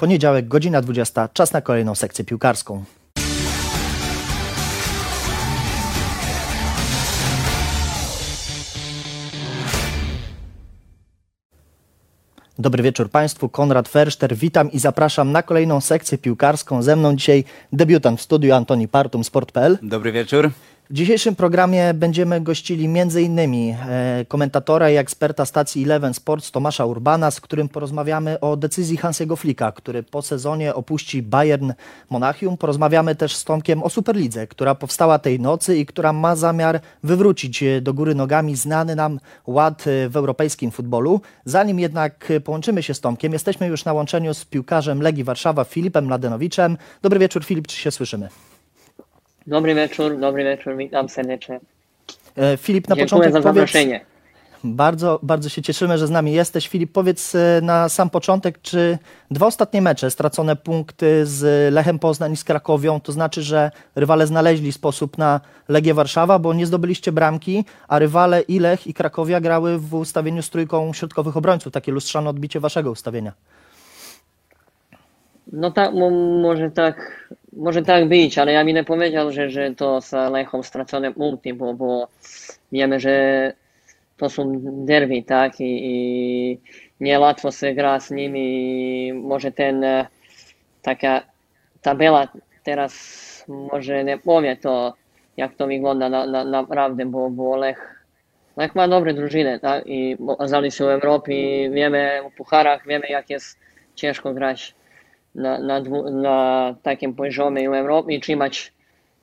Poniedziałek, godzina 20, czas na kolejną sekcję piłkarską. Dobry wieczór Państwu, Konrad Ferszter, witam i zapraszam na kolejną sekcję piłkarską. Ze mną dzisiaj debiutant w studiu Antoni Partum, Sport.pl. Dobry wieczór. W dzisiejszym programie będziemy gościli m.in. E, komentatora i eksperta stacji Eleven Sports Tomasza Urbana, z którym porozmawiamy o decyzji Hansiego Flika, który po sezonie opuści Bayern Monachium. Porozmawiamy też z Tomkiem o Superlidze, która powstała tej nocy i która ma zamiar wywrócić e, do góry nogami znany nam ład e, w europejskim futbolu. Zanim jednak połączymy się z Tomkiem, jesteśmy już na łączeniu z piłkarzem Legii Warszawa Filipem Ladenowiczem. Dobry wieczór Filip, czy się słyszymy? Dobry wieczór, dobry wieczór, witam serdecznie. E, Filip, na Dziękuję początek za powiedz, zaproszenie. bardzo, bardzo się cieszymy, że z nami jesteś. Filip, powiedz e, na sam początek, czy dwa ostatnie mecze, stracone punkty z Lechem Poznań i z Krakowią, to znaczy, że rywale znaleźli sposób na Legię Warszawa, bo nie zdobyliście bramki, a rywale i Lech i Krakowia grały w ustawieniu z trójką środkowych obrońców. Takie lustrzane odbicie waszego ustawienia. No tak, mo, może tak, może tak być, ale ja nie powiedział, że, że to z Lechą stracone punkty, bo, bo wiemy, że to są derby, tak, i, i niełatwo się gra z nimi, może ten, e, taka tabela teraz może nie powie to, jak to wygląda na, na, naprawdę, bo, bo Lech, Lech ma dobre drużyny, tak, i okazali się w Europie, wiemy o pucharach, wiemy jak jest ciężko grać na, na, na takim poziomie w Europie i trzymać,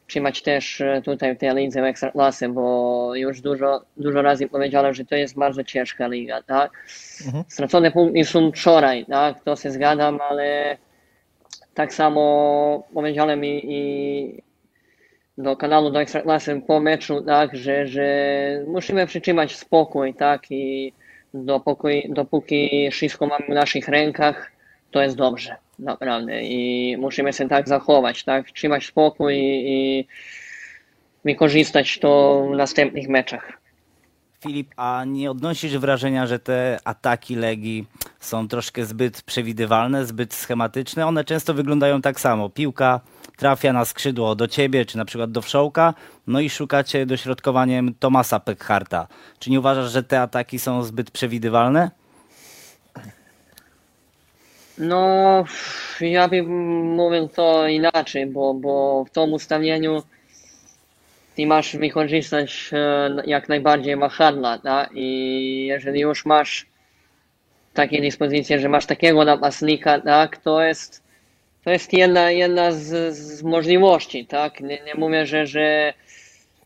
trzymać też e, tutaj w tej lidze w Ekstraklasy, bo już dużo, dużo razy powiedziałem, że to jest bardzo ciężka liga, tak? Mhm. Stracone punkty są wczoraj, tak? To się zgadzam, ale tak samo powiedziałem i, i do kanału do Ekstraklasy po meczu, tak, że, że musimy przytrzymać spokój, tak, i dopóki, dopóki wszystko mamy w naszych rękach, to jest dobrze naprawdę i musimy się tak zachować, tak, trzymać spokój i, wykorzystać to w następnych meczach. Filip, a nie odnosisz wrażenia, że te ataki Legii są troszkę zbyt przewidywalne, zbyt schematyczne? One często wyglądają tak samo. Piłka trafia na skrzydło do ciebie, czy na przykład do Wszołka, no i szukacie dośrodkowaniem Tomasa Pekharta. Czy nie uważasz, że te ataki są zbyt przewidywalne? No, ja bym mówił to inaczej, bo, bo w tym ustawieniu ty masz wykorzystać e, jak najbardziej wahadła, tak? I jeżeli już masz takie dyspozycje, że masz takiego napastnika, tak? To jest, to jest jedna, jedna z, z możliwości, tak? Nie, nie mówię, że, że,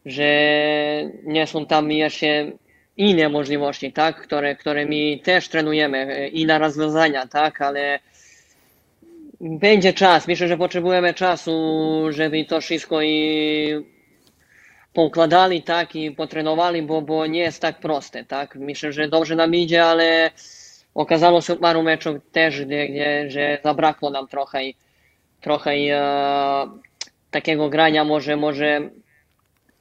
że nie są tam jeszcze inne możliwości, tak, które, które my też trenujemy, inne rozwiązania, tak, ale będzie czas. Myślę, że potrzebujemy czasu, żeby to wszystko i poukładali, tak, i potrenowali, bo, bo nie jest tak proste, tak. Myślę, że dobrze nam idzie, ale okazało się paru meczów też, gdzie, gdzie że zabrakło nam trochę, trochę e, takiego grania, może, może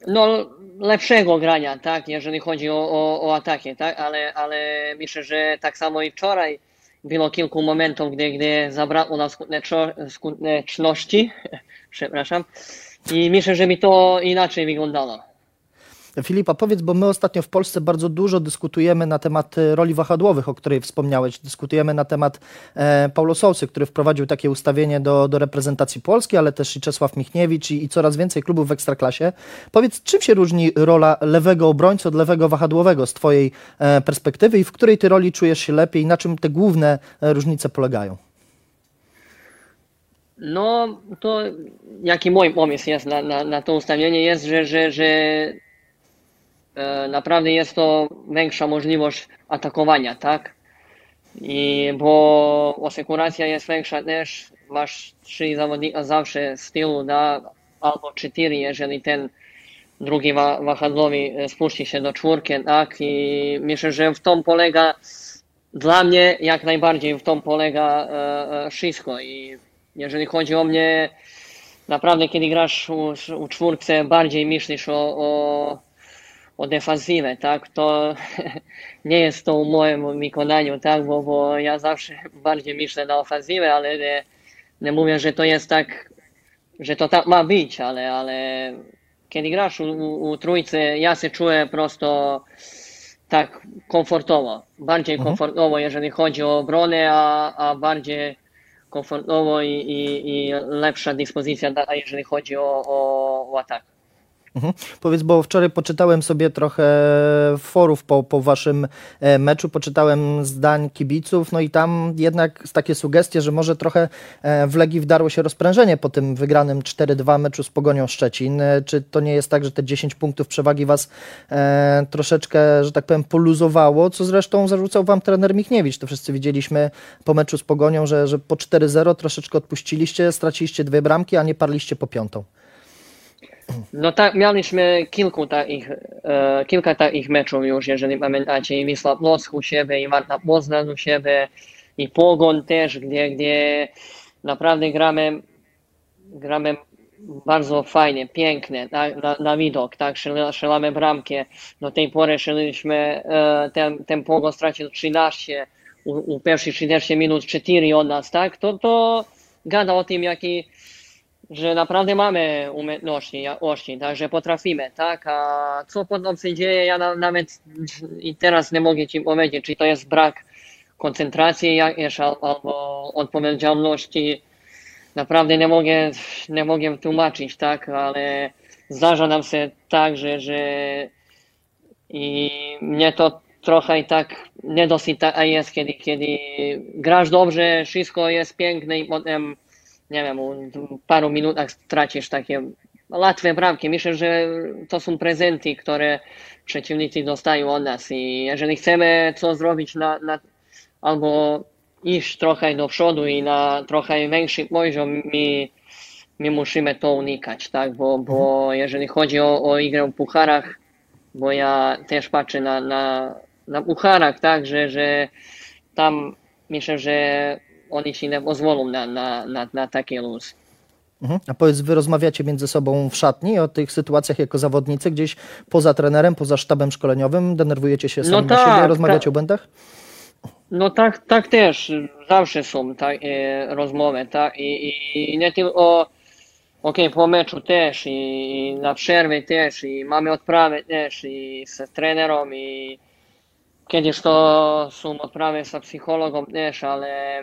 no, lepszego grania, tak, jeżeli chodzi o, o, o ataki, tak, ale, ale myślę, że tak samo i wczoraj było kilku momentów, gdzie, gdzie zabrakło nam skuteczności, przepraszam, i myślę, że mi to inaczej wyglądało. Filipa, powiedz, bo my ostatnio w Polsce bardzo dużo dyskutujemy na temat e, roli wahadłowych, o której wspomniałeś. Dyskutujemy na temat e, Paulo Sousy, który wprowadził takie ustawienie do, do reprezentacji Polski, ale też i Czesław Michniewicz i, i coraz więcej klubów w Ekstraklasie. Powiedz, czym się różni rola lewego obrońcy od lewego wahadłowego z Twojej e, perspektywy i w której Ty roli czujesz się lepiej i na czym te główne e, różnice polegają? No, to jaki mój pomysł jest na, na, na to ustawienie jest, że, że, że naprawdę jest to większa możliwość atakowania, tak? I bo asekuracja jest większa też, masz trzy zawodnika zawsze z tyłu, da, albo cztery, jeżeli ten drugi wahadłowy e, spuści się do czwórki, tak? I myślę, że w tym polega, dla mnie jak najbardziej w tym polega e, e, wszystko. I jeżeli chodzi o mnie, naprawdę kiedy grasz u, u czwórce, bardziej myślisz o, o o defensywę, tak, to nie jest to w moim wykonaniu, tak, bo, bo ja zawsze bardziej myślę na ofensywę, ale nie, nie mówię, że to jest tak, że to tak ma być, ale, ale kiedy grasz u, u, u trójcy, ja się czuję prosto tak komfortowo, bardziej Mhm. komfortowo, jeżeli chodzi o obronę, a, a bardziej komfortowo i, i, i lepsza dyspozycja, jeżeli chodzi o, o, o atak. Mhm. Powiedz, bo wczoraj poczytałem sobie trochę forów po, po waszym e, meczu, poczytałem zdań kibiców, no i tam jednak takie sugestie, że może trochę e, w Legii wdarło się rozprężenie po tym wygranym 4-2 meczu z Pogonią Szczecin. E, Czy to nie jest tak, że te 10 punktów przewagi was e, troszeczkę, że tak powiem, poluzowało, co zresztą zarzucał wam trener Michniewicz. To wszyscy widzieliśmy po meczu z Pogonią, że, że po 4-0 troszeczkę odpuściliście, straciliście dwie bramki, a nie parliście po piątą. No tak, mieliśmy kilku takich, e, kilka takich meczów już, jeżeli pamiętacie, i Wisła Płock u siebie, i Warta Poznań u siebie, i Pogoń też, gdzie, gdzie naprawdę gramy, gramy bardzo fajnie, pięknie, tak, na, na widok, tak, strzela- strzelamy bramki. Do tej pory strzeliliśmy, e, ten, ten Pogoń stracił 13, u, u pierwszych 30 minut 4 od nas, tak, to, to gada o tym, jaki że naprawdę mamy umiejętności, jakości, także potrafimy, tak? A co potem się dzieje, ja na, nawet i teraz nie mogę Ci powiedzieć, czy to jest brak koncentracji jakieś al- albo odpowiedzialności. Naprawdę nie mogę, nie mogę tłumaczyć, tak? Ale zdarza nam się tak, że, że i mnie to trochę i tak nie dosyć tak jest, kiedy, kiedy grasz dobrze, wszystko jest piękne i potem nie wiem, w paru minutach tracisz takie łatwe bramki. Myślę, że to są prezenty, które przeciwnicy dostają od nas. I jeżeli chcemy coś zrobić na, na albo iść trochę do przodu i na trochę większy poziom, my, my musimy to unikać, tak, bo, bo jeżeli chodzi o, o grę w pucharach, bo ja też patrzę na, na, na pucharach, tak, że, że tam myślę, że oni ci nie pozwolą na, na, na, na taki luz. Mhm. A powiedz, wy rozmawiacie między sobą w szatni o tych sytuacjach jako zawodnicy, gdzieś poza trenerem, poza sztabem szkoleniowym, denerwujecie się sami No na siebie, tak, rozmawiacie tak. o błędach? No tak, tak też, zawsze są takie rozmowy, tak, i, i nie tylko, okej, po meczu też, i, i na przerwie też, i mamy odprawy też, i z trenerem, i kiedyś to są odprawy z psychologiem też, ale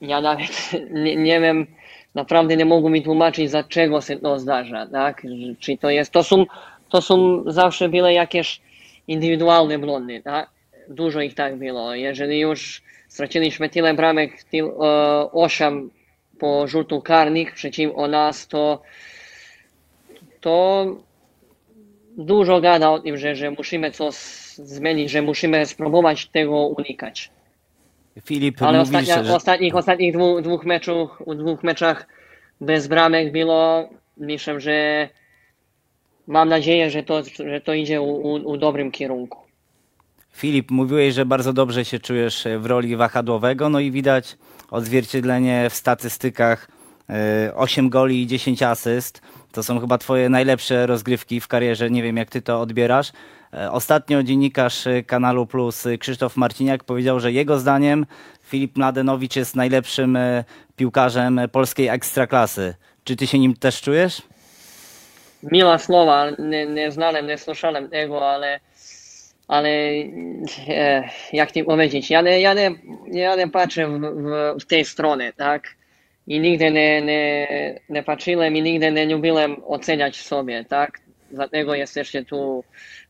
ja nawet nie, nie wiem, naprawdę nie mogą mi tłumaczyć, dlaczego się to zdarza, tak? Czy to jest, to są, to są zawsze byle jakieś indywidualne błędy, tak? Dużo ich tak było. Jeżeli już straciliśmy tyle bramek, tyl, e, 8 po rzutów karnych przeciwko nas, to to dużo gada o tym, że, że musimy coś zmienić, że musimy spróbować tego unikać. Filip, Ale mówisz, ostatnia, że... ostatnich, ostatnich dwóch, dwóch meczów, u dwóch meczach bez bramek było, myślę, że mam nadzieję, że to, że to idzie u, u, u dobrym kierunku. Filip, mówiłeś, że bardzo dobrze się czujesz w roli wahadłowego, no i widać odzwierciedlenie w statystykach e, 8 goli i 10 asyst. To są chyba twoje najlepsze rozgrywki w karierze, nie wiem jak ty to odbierasz. E, Ostatnio dziennikarz Kanalu Plus Krzysztof Marciniak powiedział, że jego zdaniem Filip Mladenowicz jest najlepszym e, piłkarzem polskiej ekstraklasy. Czy ty się nim też czujesz? Miła słowa, nie, nie znałem, nie słyszałem tego, ale, ale e, jak ci powiedzieć, ja nie, ja nie, ja nie patrzę w, w, w tej stronie, tak? I nigdy nie, nie, nie patrzyłem i nigdy nie lubiłem oceniać sobie, tak? Dlatego jesteście tu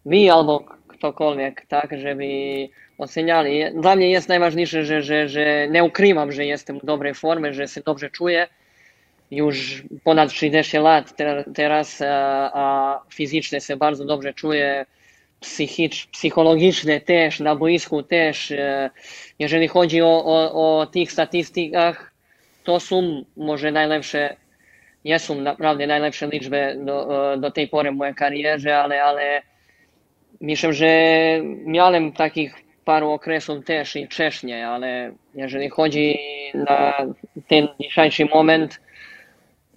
wy albo ktokolwiek, tak? Żeby oceniali. Dla mnie jest najważniejsze, że, że, że nie ukrywam, że jestem w dobrej formie, że się dobrze czuję już ponad 30 lat te, teraz, a, a fizycznie się bardzo dobrze czuję, psychicz, psychologicznie też, na boisku też. E, Jeżeli chodzi o, o, o tych statystykach, to są może najlepsze, nie są naprawdę najlepsze liczby do, do tej pory w mojej karierze, ale, ale myślę, że miałem takich paru okresów też i wcześniej, ale jeżeli chodzi na ten dzisiejszy moment,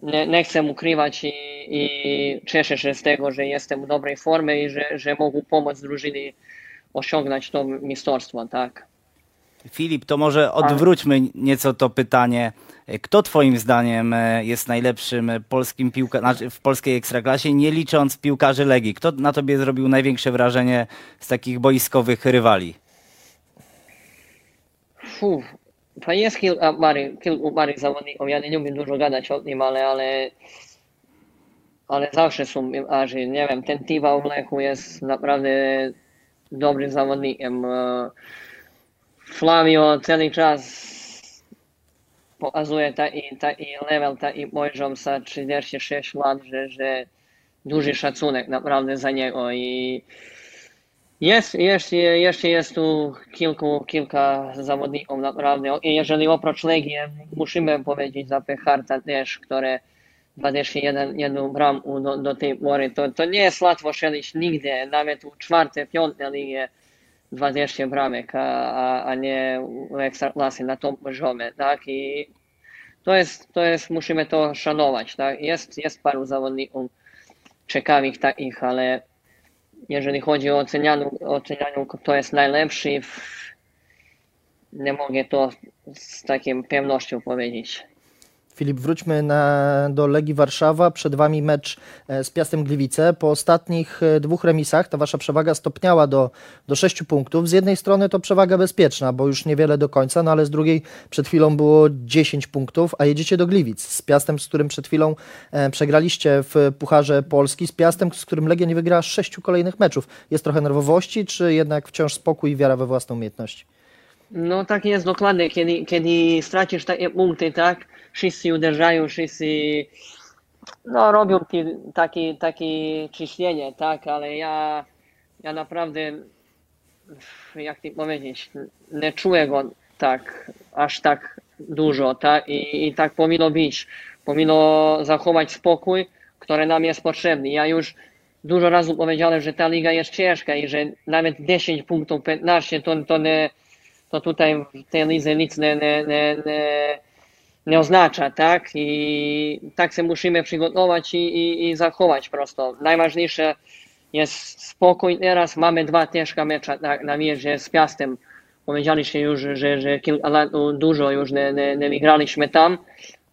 nie, nie chcę ukrywać i, i cieszę się z tego, że jestem w dobrej formie i że, że mogę pomóc drużynie osiągnąć to mistrzostwo, tak. Filip, to może odwróćmy nieco to pytanie. Kto twoim zdaniem e, jest najlepszym polskim piłka, znaczy w polskiej ekstraklasie, nie licząc piłkarzy Legii? Kto na tobie zrobił największe wrażenie z takich boiskowych rywali? Fuh, pa jest kilku mari, kilku mari zawodników, ja nie lubię dużo gadać o tym, ale, ale, ale zawsze są piłkarze. Nie wiem, ten Tiwa w Lechu jest naprawdę dobrym zawodnikiem. Flavio cały czas pokazuje taki, taki level, taki poziom za 36 lat, że, duży szacunek naprawdę za niego i jest, jest, jeszcze jest tu kilku, kilka zawodników naprawdę. Jeżeli oprócz Legii, musimy powiedzieć za Pecharta też, które 21 jedną bramkę do, do tej pory, to, to nie jest łatwo strzelić nigdy, nawet w czwartej, piątej ligie 20 bramek, a, a, a nie w ekstraklasy na tym poziomie, tak? I to jest, to jest, musimy to szanować, tak? Jest, jest paru zawodników ciekawych takich, ale jeżeli chodzi o ocenianiu, ocenianiu kto jest najlepszy, nie mogę to z taką pewnością powiedzieć. Filip, wróćmy na, do Legii Warszawa. Przed Wami mecz e, z Piastem Gliwice. Po ostatnich e, dwóch remisach ta Wasza przewaga stopniała do, do 6 punktów. Z jednej strony to przewaga bezpieczna, bo już niewiele do końca, no ale z drugiej przed chwilą było 10 punktów, a jedziecie do Gliwic z Piastem, z którym przed chwilą e, przegraliście w Pucharze Polski, z Piastem, z którym Legia nie wygrała sześciu kolejnych meczów. Jest trochę nerwowości, czy jednak wciąż spokój i wiara we własną umiejętność? No tak jest dokładnie, kiedy, kiedy stracisz takie punkty, tak? Wszyscy uderzają, wszyscy no, robią takie, takie ciśnienie, tak, ale ja, ja naprawdę, jak to powiedzieć, nie czuję go tak, aż tak dużo, tak, i, i tak powinno być. Powinno zachować spokój, który nam jest potrzebny. Ja już dużo razy powiedziałem, że ta liga jest ciężka i że nawet 10 punktów, 15 to, to, nie, to tutaj w tej lidze nic nie, nie, nie, nie nie oznacza, tak? I tak się musimy przygotować i, i, i zachować prosto. Najważniejsze jest spokój. Teraz mamy dwa ciężkie mecze na, na mierze z Piastem. Powiedzieliście już, że, że kilka lat dużo już nie, nie, nie wygraliśmy tam.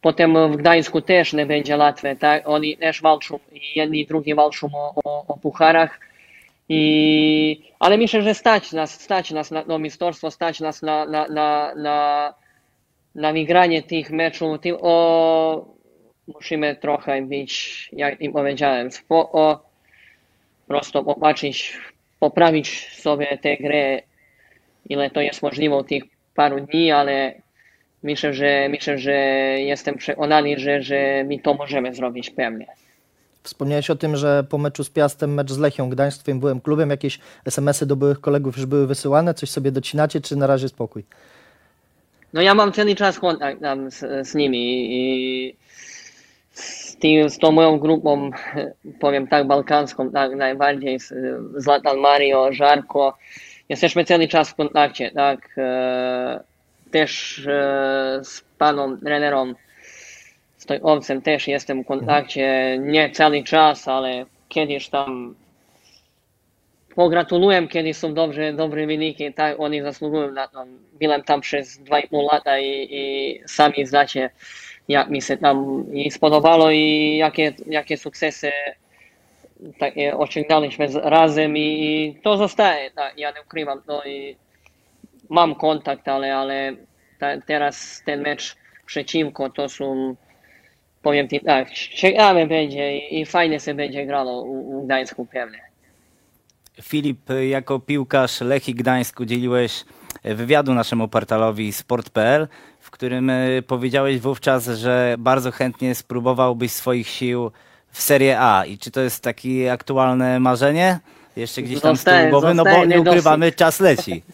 Potem w Gdańsku też nie będzie łatwe, tak? Oni też walczą, jedni i drugi walczą o, o, o pucharach. I, ale myślę, że stać nas, stać nas na to mistrzostwo, stać nas na, na, na, na na wygranie tych meczów, tylko musimy trochę być, jak im powiedziałem, spoko, prosto popatrzeć, poprawić sobie tę grę, ile to jest możliwe tych paru dni, ale myślę, że, myślę, że jestem przekonany, że, że my to możemy zrobić pewnie. Wspomniałeś o tym, że po meczu z Piastem, mecz z Lechią Gdańsk, twoim klubem, jakieś SMS-y do byłych kolegów już były wysyłane, coś sobie docinacie, czy na razie spokój? No ja mam cały czas kontakt tam z, z nimi i z, tym, z tą moją grupą, powiem tak, balkańską, tak najbardziej, z Zlatan Mario, Żarko, jesteśmy cały czas w kontakcie, tak, e, też e, z panem trenerem Stojowcem też jestem w kontakcie, nie cały czas, ale kiedyś tam pogratuluję, kiedy są dobrze, dobre wyniki, tak, oni zasługują na to. Byłem tam przez 2,5 lata i, i sami znacie, jak mi się tam i spodobało i jakie, jakie sukcesy takie osiągnęliśmy razem i to zostaje, tak, ja nie ukrywam to i mam kontakt, ale, ale ta, teraz ten mecz przeciwko to są powiem Ci tak, ciekawe będzie i, i fajnie się będzie grało u, u Gdańsku pewnie. Filip, jako piłkarz Lechii Gdańsk udzieliłeś wywiadu naszemu portalowi sport.pl, w którym e, powiedziałeś wówczas, że bardzo chętnie spróbowałbyś swoich sił w Serie A. I czy to jest takie aktualne marzenie? Jeszcze gdzieś tam zostaje, z tyłu głowy? No bo nie ukrywamy, czas leci.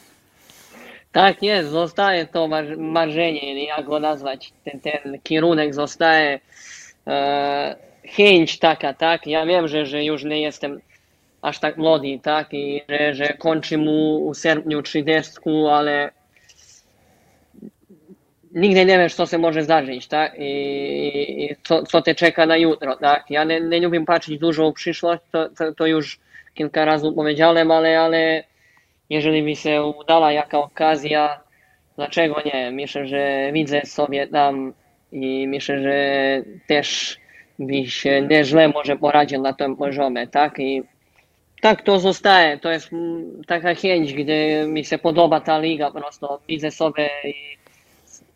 Tak jest, zostaje to marzenie, jak go nazwać, ten, ten kierunek zostaje, e, chęć taka, tak? Ja wiem, że, że już nie jestem aż tak młody, tak? I że, że kończy mu w sierpniu 30, ale nigdy nie wiesz, co się może zdarzyć, tak? I, i co, co te czeka na jutro, tak? Ja nie, nie lubię patrzeć dużo w przyszłość, to, to, to już kilka razy powiedziałem, ale, ale jeżeli mi się udała jaka okazja, dlaczego nie? Myślę, że widzę sobie tam i myślę, że też by się nieźle może poradził na tym poziomie, tak? I tak to zostaje, to jest taka chęć, gdy mi się podoba ta liga, po prostu widzę sobie i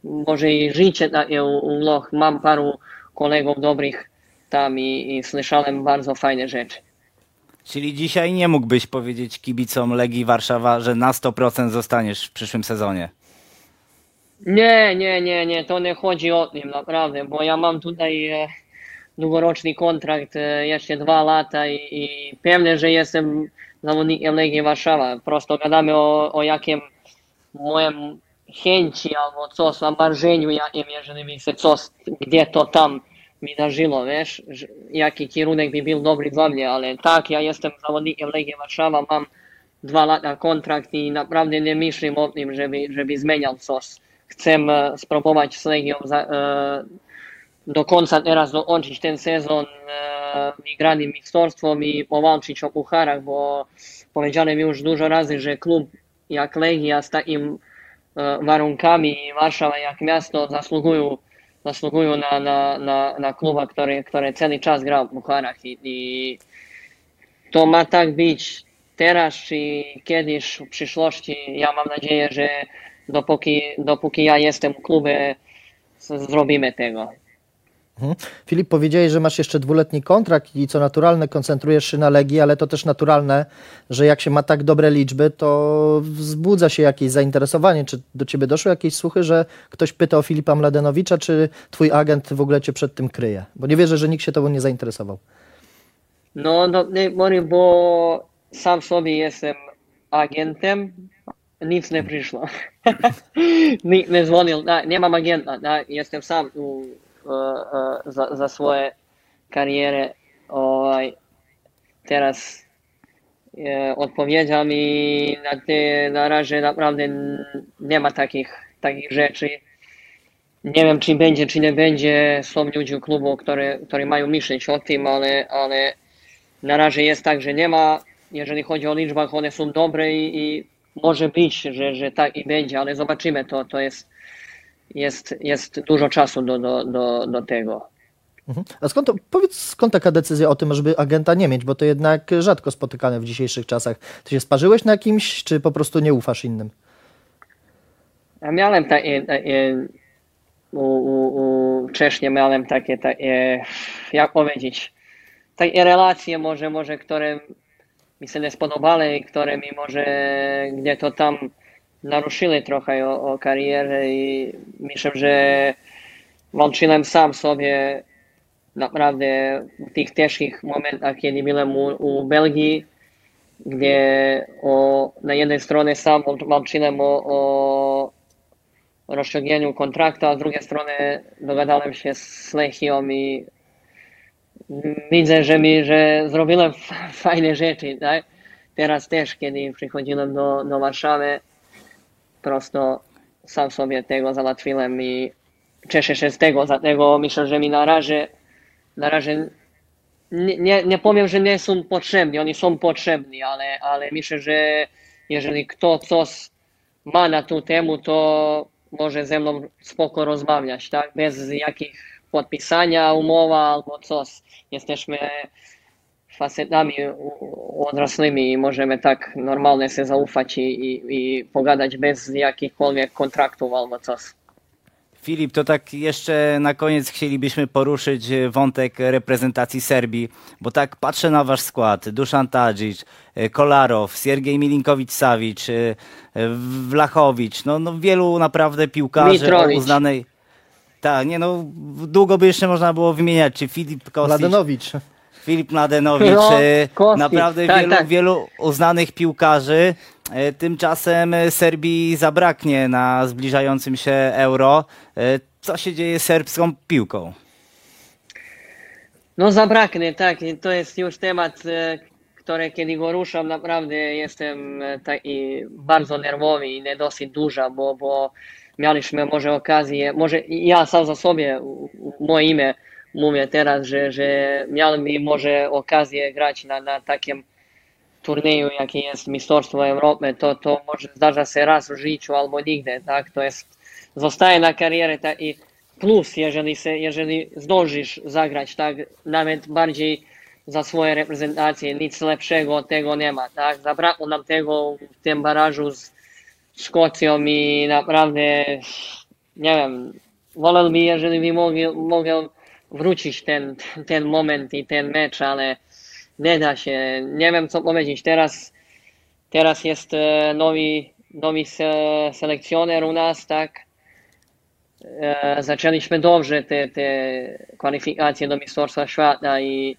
może i życie takie u Loch. Mam paru kolegów dobrych tam i, i słyszałem bardzo fajne rzeczy. Czyli dzisiaj nie mógłbyś powiedzieć kibicom Legii Warszawa, że na 100% zostaniesz w przyszłym sezonie? Nie, nie, nie, nie, to nie chodzi o tym naprawdę, bo ja mam tutaj e, długoroczny kontrakt, e, jeszcze dwa lata i, i pewnie, że jestem zawodnikiem Legii Warszawa. Prosto gadamy o, o jakim moim chęci albo coś, o marzeniu jakim, jeżeli mi się coś gdzie to tam wydarzyło, wiesz, jaki kierunek by był dobry dla mnie, ale tak, ja jestem zawodnikiem Legii Warszawa, mam dwa lata kontrakt i naprawdę nie myślę o tym, żeby, żeby zmieniał coś. Chcę e, spróbować z Legią za, e, do końca teraz dokończyć ten sezon e, wygranym mistrzostwem i powalczyć o pucharach, bo powiedziałem już dużo razy, że klub jak Legia z takim e, warunkami Warszawa jak miasto zasługują, zasługują na, na, na, na kluba, który, który cały czas gra w pucharach i, i to ma tak być teraz czy kiedyś w przyszłości. Ja mam nadzieję, że dopóki, dopóki ja jestem w klubie, zrobimy tego. Mhm. Filip, powiedziałeś, że masz jeszcze dwuletni kontrakt i co naturalne koncentrujesz się na Legii, ale to też naturalne, że jak się ma tak dobre liczby, to wzbudza się jakieś zainteresowanie. Czy do ciebie doszły jakieś słuchy, że ktoś pyta o Filipa Mladenowicza, czy twój agent w ogóle cię przed tym kryje? Bo nie wierzę, że nikt się tobą nie zainteresował. No, no nie, bo sam sobie jestem agentem, nic nie przyszło. nikt nie dzwonił, nie mam agenta, jestem sam za, za svoje karijere ovaj, teraz e, odpowiedział mi na te na razie naprawdę nie ma takich, takich rzeczy. Nie wiem, czy będzie, czy nie będzie. Są ludzie klubu, które, które mają myśleć o tym, ale, ale na razie jest tak, że nie ma. Jeżeli chodzi o liczbach, one są dobre i, i może być, że, że tak i będzie, ale zobaczymy. To, to jest jest, jest dużo czasu do, do, do, do tego. Mhm. A skąd, powiedz, skąd taka decyzja o tym, żeby agenta nie mieć, bo to jednak rzadko spotykane w dzisiejszych czasach. Ty się sparzyłeś na kimś, czy po prostu nie ufasz innym? Ja miałem takie, takie u, u, u wcześniej miałem takie, takie, jak powiedzieć, takie relacje może, może, które mi się nie spodobały, które mi może gdzie to tam naruszyli trochę o, o karierę i myślę, że walczyłem sam sobie naprawdę w tych ciężkich momentach, kiedy byłem u, u Belgii, gdzie o, na jednej stronie sam walczyłem o, o rozciągnięciu kontraktu, a z drugiej strony dogadałem się z Lechią i widzę, że mi, że zrobiłem fajne rzeczy, tak? Teraz też, kiedy przychodziłem do, do Warszawy, prosto sam sobie tego załatwiłem i cieszę się z tego, dlatego myślę, że mi na razie, na razie nie, nie, nie powiem, że nie są potrzebni, oni są potrzebni, ale, ale myślę, że jeżeli kto coś ma na tą temat, to może ze mną spoko rozmawiać, tak? Bez jakich podpisania umowa albo coś. Jesteśmy facetami odrasłymi i możemy tak normalnie się zaufać i, i, i pogadać bez jakichkolwiek kontraktów albo coś. Filip, to tak jeszcze na koniec chcielibyśmy poruszyć wątek reprezentacji Serbii, bo tak patrzę na wasz skład. Duszan Tadžić, Kolarow, Siergiej Milinkowicz-Sawic, Wlachowicz, no, no wielu naprawdę piłkarzy Mitrowicz. uznanej... Tak, nie no, długo by jeszcze można było wymieniać, czy Filip Kostić... Mladenowicz. Filip Mladenowicz, no, Kosti. naprawdę tak, wielu, tak. wielu uznanych piłkarzy. E, tymczasem Serbii zabraknie na zbliżającym się euro. Co się dzieje z serbską piłką? No zabraknie, tak. To jest już temat, który kiedy go ruszam, naprawdę jestem taki bardzo nerwowy i nie dosyć duża, bo, bo mieliśmy może okazję, może ja sam za sobie, moje imię mówię teraz, że, że miałem może okazję grać na, na takim turnieju, jaki jest Mistrzostwo Europy, to, to może zdarza się raz w życiu albo nigdy, tak? To jest, zostaje na karierę tak? i plus, jeżeli, się, jeżeli zdążysz zagrać, tak? Nawet bardziej za swoje reprezentacje, nic lepszego od tego nie ma, tak? Zabrakło nam tego w tym barażu z Szkocją i naprawdę, nie wiem, wolałbym, jeżeli mogli, mogę wrócić ten, ten moment i ten mecz, ale nie da się. Nie wiem co powiedzieć. Teraz, teraz jest e, nowy, nowy selekcjoner u nas, tak? E, zaczęliśmy dobrze te, te kwalifikacje do Mistrzostwa Świata i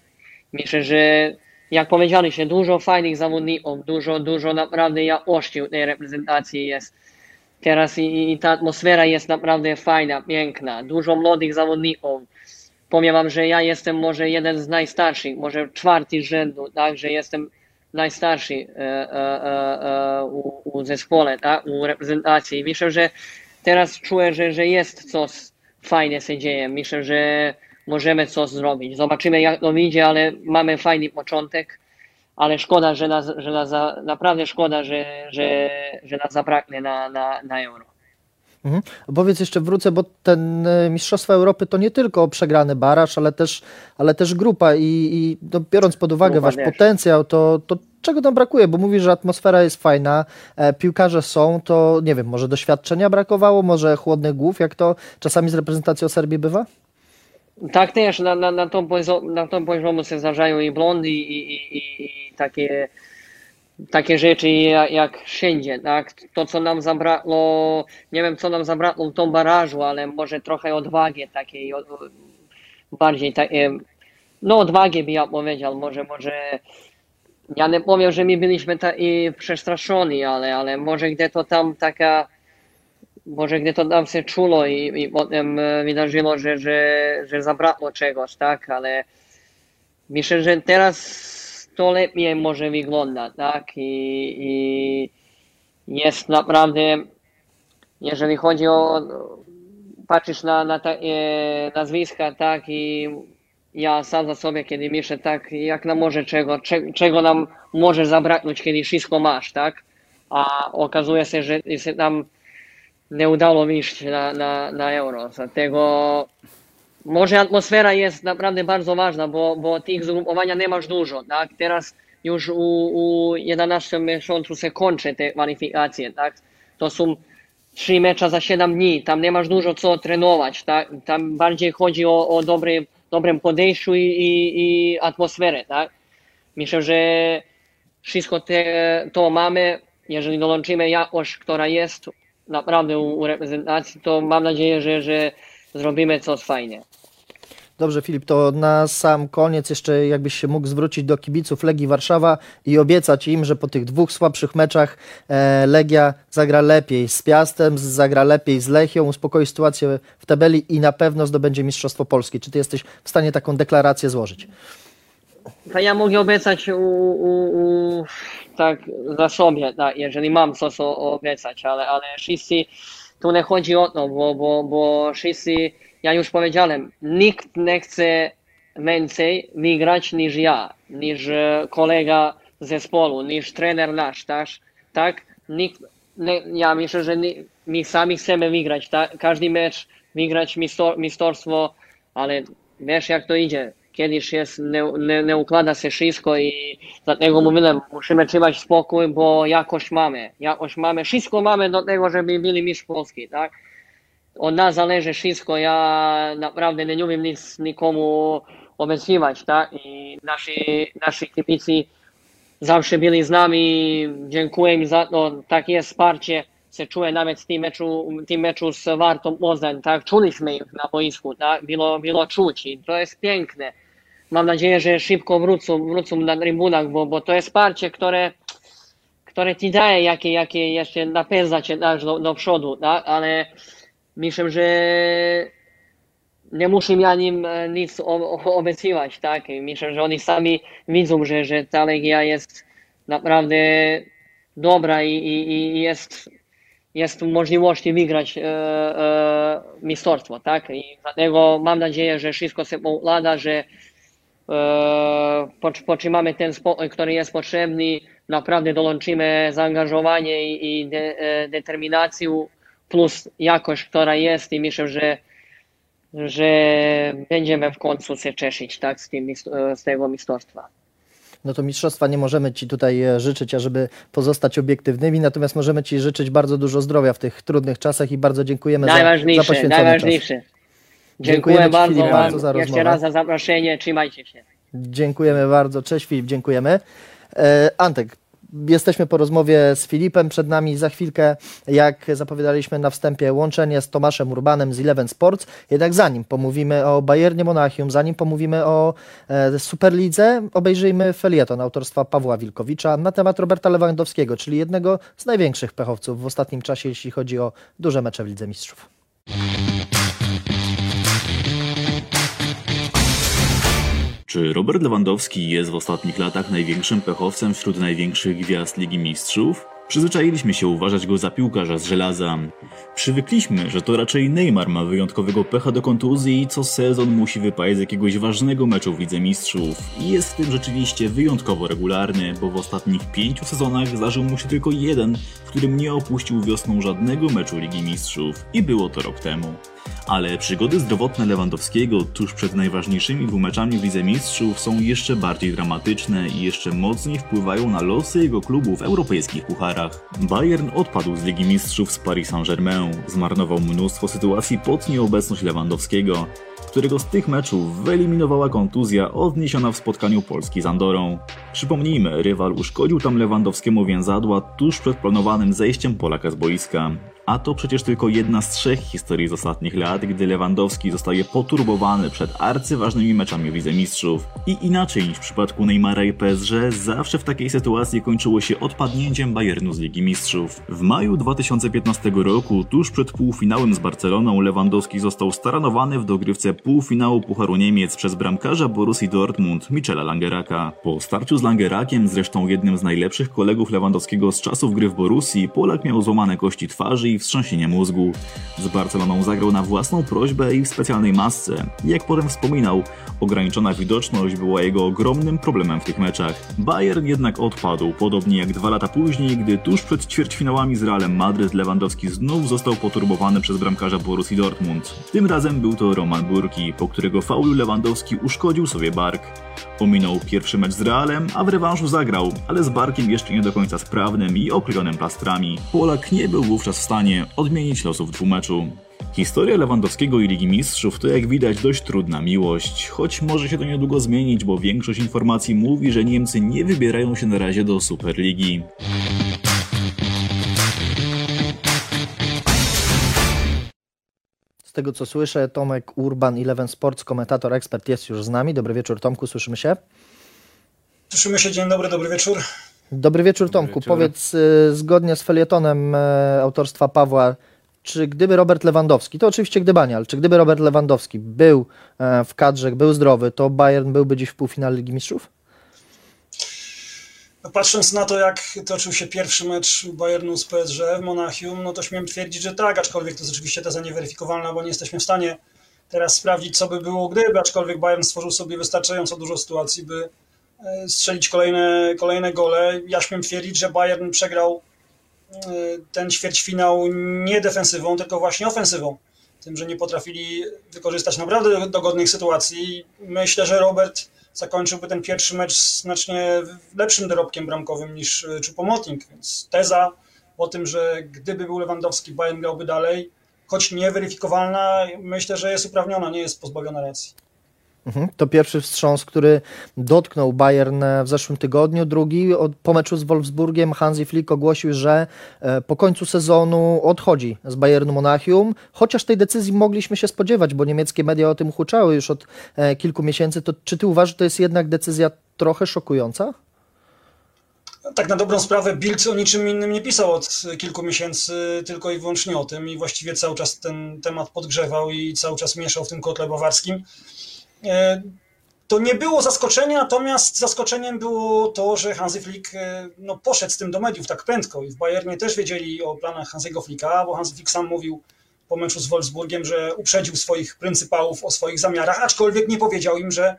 myślę, że jak powiedzieliście, dużo fajnych zawodników, dużo, dużo naprawdę jakości tej reprezentacji jest. Teraz i, i ta atmosfera jest naprawdę fajna, piękna, dużo młodych zawodników powiem wam, że ja jestem może jeden z najstarszych, może czwarty z rzędu, tak, że jestem najstarszy e, e, e, u, u zespole, tak, u reprezentacji. Myślę, że teraz czuję, że, że jest coś fajne się dzieje. Myślę, że możemy coś zrobić. Zobaczymy jak to wyjdzie, ale mamy fajny początek, ale szkoda, że nas, że nas naprawdę szkoda, że, że, że nas zabraknie na, na, na euro. Mhm. Powiedz jeszcze, wrócę, bo ten e, Mistrzostwa Europy to nie tylko przegrany baraż, ale też, ale też grupa i, i no, biorąc pod uwagę grupa wasz wiesz. potencjał, to, to czego tam brakuje? Bo mówisz, że atmosfera jest fajna, e, piłkarze są, to nie wiem, może doświadczenia brakowało, może chłodnych głów, jak to czasami z reprezentacją Serbii bywa? Tak też, na, na, na, tom, na tom poziomu się zdarzają i blondy i, i, i, i takie takie rzeczy jak, jak wszędzie, tak? To, co nam zabrakło, nie wiem, co nam zabrakło w tą barażu, ale może trochę odwagi takiej, bardziej takiej, no odwagi by ja powiedział, może, może, ja nie powiem, że my byliśmy i przestraszeni, ale, ale może gdzie to tam taka, może gdzie to tam się czuło i, i potem e, wydarzyło, że, że, że zabrakło czegoś, tak? Ale myślę, że teraz to lepiej może wygląda, tak? I, i jest naprawdę, jeżeli chodzi o, patrzysz na, na takie nazwiska, tak? I ja sam za sobie, kiedy myślę, tak, jak nam może czego, czego nam może zabraknąć, kiedy wszystko masz, tak? A okazuje się, że nam nie udało wyjść na, na, na euro. Dlatego może atmosfera jest naprawdę bardzo ważna, bo, bo tych zgrupowania nie masz dużo, tak? Teraz już u, u 11 miesiącu się kończy te kwalifikacje, tak? To są trzy mecze za 7 dni, tam nie masz dużo co trenować, tak? Tam bardziej chodzi o, o dobry, dobrym podejściu i, i, i atmosferę, tak? Myślę, że wszystko te, to mamy, jeżeli dołączymy jakość, która jest naprawdę u, u reprezentacji, to mam nadzieję, że, że zrobimy coś fajnie. Dobrze, Filip, to na sam koniec jeszcze jakbyś się mógł zwrócić do kibiców Legii Warszawa i obiecać im, że po tych dwóch słabszych meczach e, Legia zagra lepiej z Piastem, zagra lepiej z Lechią, uspokoi sytuację w tabeli i na pewno zdobędzie Mistrzostwo Polskie. Czy ty jesteś w stanie taką deklarację złożyć? Ja mogę obiecać u, u, u, tak za sobie, tak, jeżeli mam coś obiecać, ale, ale wszyscy, tu nie chodzi o to, bo, bo, bo wszyscy ja już powiedziałem, nikt nie chce więcej wygrać niż ja, niż e, kolega zespołu, niż trener nasz, tak? tak? Nikt, nie, ja myślę, że nie, my sami chcemy wygrać, tak? każdy mecz wygrać mistrzostwo, ale wiesz jak to idzie. Kiedyś jest, nie, nie, nie układa się wszystko i dlatego mówiłem, musimy trzymać spokój, bo jakoś mamy, jakoś mamy, wszystko mamy do tego, żeby byli mistrz Polski, tak? od nas zależy wszystko. Ja naprawdę nie umiem nic nikomu obiecywać, tak? I nasi, nasi kibicy zawsze byli z nami. Dziękuję im za to. Takie wsparcie się czuję nawet w tym meczu, tym meczu z Wartą Poznań, tak? Czuliśmy ich na boisku, tak? Było, było czuć i to jest piękne. Mam nadzieję, że szybko wrócą, wrócą na trybunach, bo, bo to jest wsparcie, które, które ci daje, jakie, jakie jeszcze napędza cię tak, do, do przodu, tak? Ale myślę, że nie muszę ja nim e, nic obiecywać, tak? Myślę, że oni sami widzą, że, że ta Legia jest naprawdę dobra i, i, i jest jest możliwości wygrać e, e, mistrzostwo, tak? I dlatego mam nadzieję, że wszystko się układa, że e, potrzymamy ten spokój, który jest potrzebny, naprawdę dołączymy zaangażowanie i, de, e, determinację plus jakość, która jest i myślę, że że będziemy w końcu się cieszyć tak, z, tym, z tego mistrzostwa no to mistrzostwa nie możemy Ci tutaj e, życzyć, ażeby pozostać obiektywnymi, natomiast możemy Ci życzyć bardzo dużo zdrowia w tych trudnych czasach i bardzo dziękujemy za, za poświęcony najważniejsze. czas. Dziękuję bardzo Filip, Wam za jeszcze raz za zaproszenie, trzymajcie się. Dziękujemy bardzo, cześć Filip, dziękujemy. E, Antek, Jesteśmy po rozmowie z Filipem. Przed nami za chwilkę, jak zapowiadaliśmy na wstępie, łączenie z Tomaszem Urbanem z Eleven Sports. Jednak zanim pomówimy o Bayernie Monachium, zanim pomówimy o e, Superlidze, obejrzyjmy felieton autorstwa Pawła Wilkowicza na temat Roberta Lewandowskiego, czyli jednego z największych pechowców w ostatnim czasie, jeśli chodzi o duże mecze w Lidze Mistrzów. Czy Robert Lewandowski jest w ostatnich latach największym pechowcem wśród największych gwiazd Ligi Mistrzów? Przyzwyczailiśmy się uważać go za piłkarza z żelaza. Przywykliśmy, że to raczej Neymar ma wyjątkowego pecha do kontuzji i co sezon musi wypaść z jakiegoś ważnego meczu w Lidze Mistrzów. I jest w tym rzeczywiście wyjątkowo regularny, bo w ostatnich pięciu sezonach zdarzył mu się tylko jeden, w którym nie opuścił wiosną żadnego meczu Ligi Mistrzów. I było to rok temu. Ale przygody zdrowotne Lewandowskiego tuż przed najważniejszymi dwumeczami w Lidze Mistrzów są jeszcze bardziej dramatyczne i jeszcze mocniej wpływają na losy jego klubu w europejskich pucharach. Bayern odpadł z Ligi Mistrzów z Paris Saint-Germain, zmarnował mnóstwo sytuacji pod nieobecność Lewandowskiego, którego z tych meczów wyeliminowała kontuzja odniesiona w spotkaniu Polski z Andorą. Przypomnijmy, rywal uszkodził tam Lewandowskiemu więzadła tuż przed planowanym zejściem Polaka z boiska. A to przecież tylko jedna z trzech historii z ostatnich lat, gdy Lewandowski zostaje poturbowany przed arcyważnymi meczami w Mistrzów. I inaczej niż w przypadku Neymara i PSG, zawsze w takiej sytuacji kończyło się odpadnięciem Bayernu z Ligi Mistrzów. W maju 2015 roku, tuż przed półfinałem z Barceloną, Lewandowski został staranowany w dogrywce półfinału Pucharu Niemiec przez bramkarza Borussii Dortmund, Michela Langeraka. Po starciu z Langerakiem, zresztą jednym z najlepszych kolegów Lewandowskiego z czasów gry w Borussii, Polak miał złamane kości twarzy i wstrząsienie mózgu. Z Barceloną zagrał na własną prośbę i w specjalnej masce. Jak potem wspominał, ograniczona widoczność była jego ogromnym problemem w tych meczach. Bayern jednak odpadł, podobnie jak dwa lata później, gdy tuż przed ćwierćfinałami z Realem Madryt Lewandowski znów został poturbowany przez bramkarza Borussii Dortmund. Tym razem był to Roman Burki, po którego faulu Lewandowski uszkodził sobie bark. Ominął pierwszy mecz z Realem, a w rewanżu zagrał, ale z barkiem jeszcze nie do końca sprawnym i oklejonym plastrami. Polak nie był wówczas w stanie odmienić losów dwumeczu. Historia Lewandowskiego i Ligi Mistrzów to jak widać dość trudna miłość, choć może się to niedługo zmienić, bo większość informacji mówi, że Niemcy nie wybierają się na razie do Superligi. Z tego co słyszę, Tomek Urban, Eleven Sports, komentator, ekspert jest już z nami. Dobry wieczór Tomku, słyszymy się? Słyszymy się, dzień dobry, dobry wieczór. Dobry wieczór Tomku. Dobry wieczór. Powiedz y, zgodnie z felietonem y, autorstwa Pawła, czy gdyby Robert Lewandowski, to oczywiście gdybanie, ale czy gdyby Robert Lewandowski był y, w kadrze, był zdrowy, to Bayern byłby dziś w półfinale Ligi Mistrzów? No, patrząc na to, jak toczył się pierwszy mecz Bayernu z PSG w Monachium, no to śmiem twierdzić, że tak, aczkolwiek to jest oczywiście teza nieweryfikowalna, bo nie jesteśmy w stanie teraz sprawdzić, co by było gdyby, aczkolwiek Bayern stworzył sobie wystarczająco dużo sytuacji, by strzelić kolejne, kolejne gole. Ja śmiem twierdzić, że Bayern przegrał e, ten ćwierćfinał nie defensywą, tylko właśnie ofensywą. Tym, że nie potrafili wykorzystać naprawdę dogodnych sytuacji. Myślę, że Robert zakończyłby ten pierwszy mecz znacznie lepszym dorobkiem bramkowym niż e, Choupo-Moting, więc teza o tym, że gdyby był Lewandowski, Bayern grałby dalej, choć nieweryfikowalna, myślę, że jest uprawniona, nie jest pozbawiona racji. Mhm. To pierwszy wstrząs, który dotknął Bayern w zeszłym tygodniu. Drugi po meczu z Wolfsburgiem Hansi Flick ogłosił, że e, po końcu sezonu odchodzi z Bayernu Monachium, chociaż tej decyzji mogliśmy się spodziewać, bo niemieckie media o tym huczały już od e, kilku miesięcy. To czy ty uważasz, że to jest jednak decyzja trochę szokująca? Tak na dobrą sprawę Bild o niczym innym nie pisał od kilku miesięcy, tylko i wyłącznie o tym i właściwie cały czas ten temat podgrzewał i cały czas mieszał w tym kotle bawarskim. E, to nie było zaskoczenie, natomiast zaskoczeniem było to, że Hansi Flick e, no, poszedł z tym do mediów tak prędko i w Bayernie też wiedzieli o planach Hansiego Flicka, bo Hansi Flick sam mówił po meczu z Wolfsburgiem, że uprzedził swoich pryncypałów o swoich zamiarach, aczkolwiek nie powiedział im, że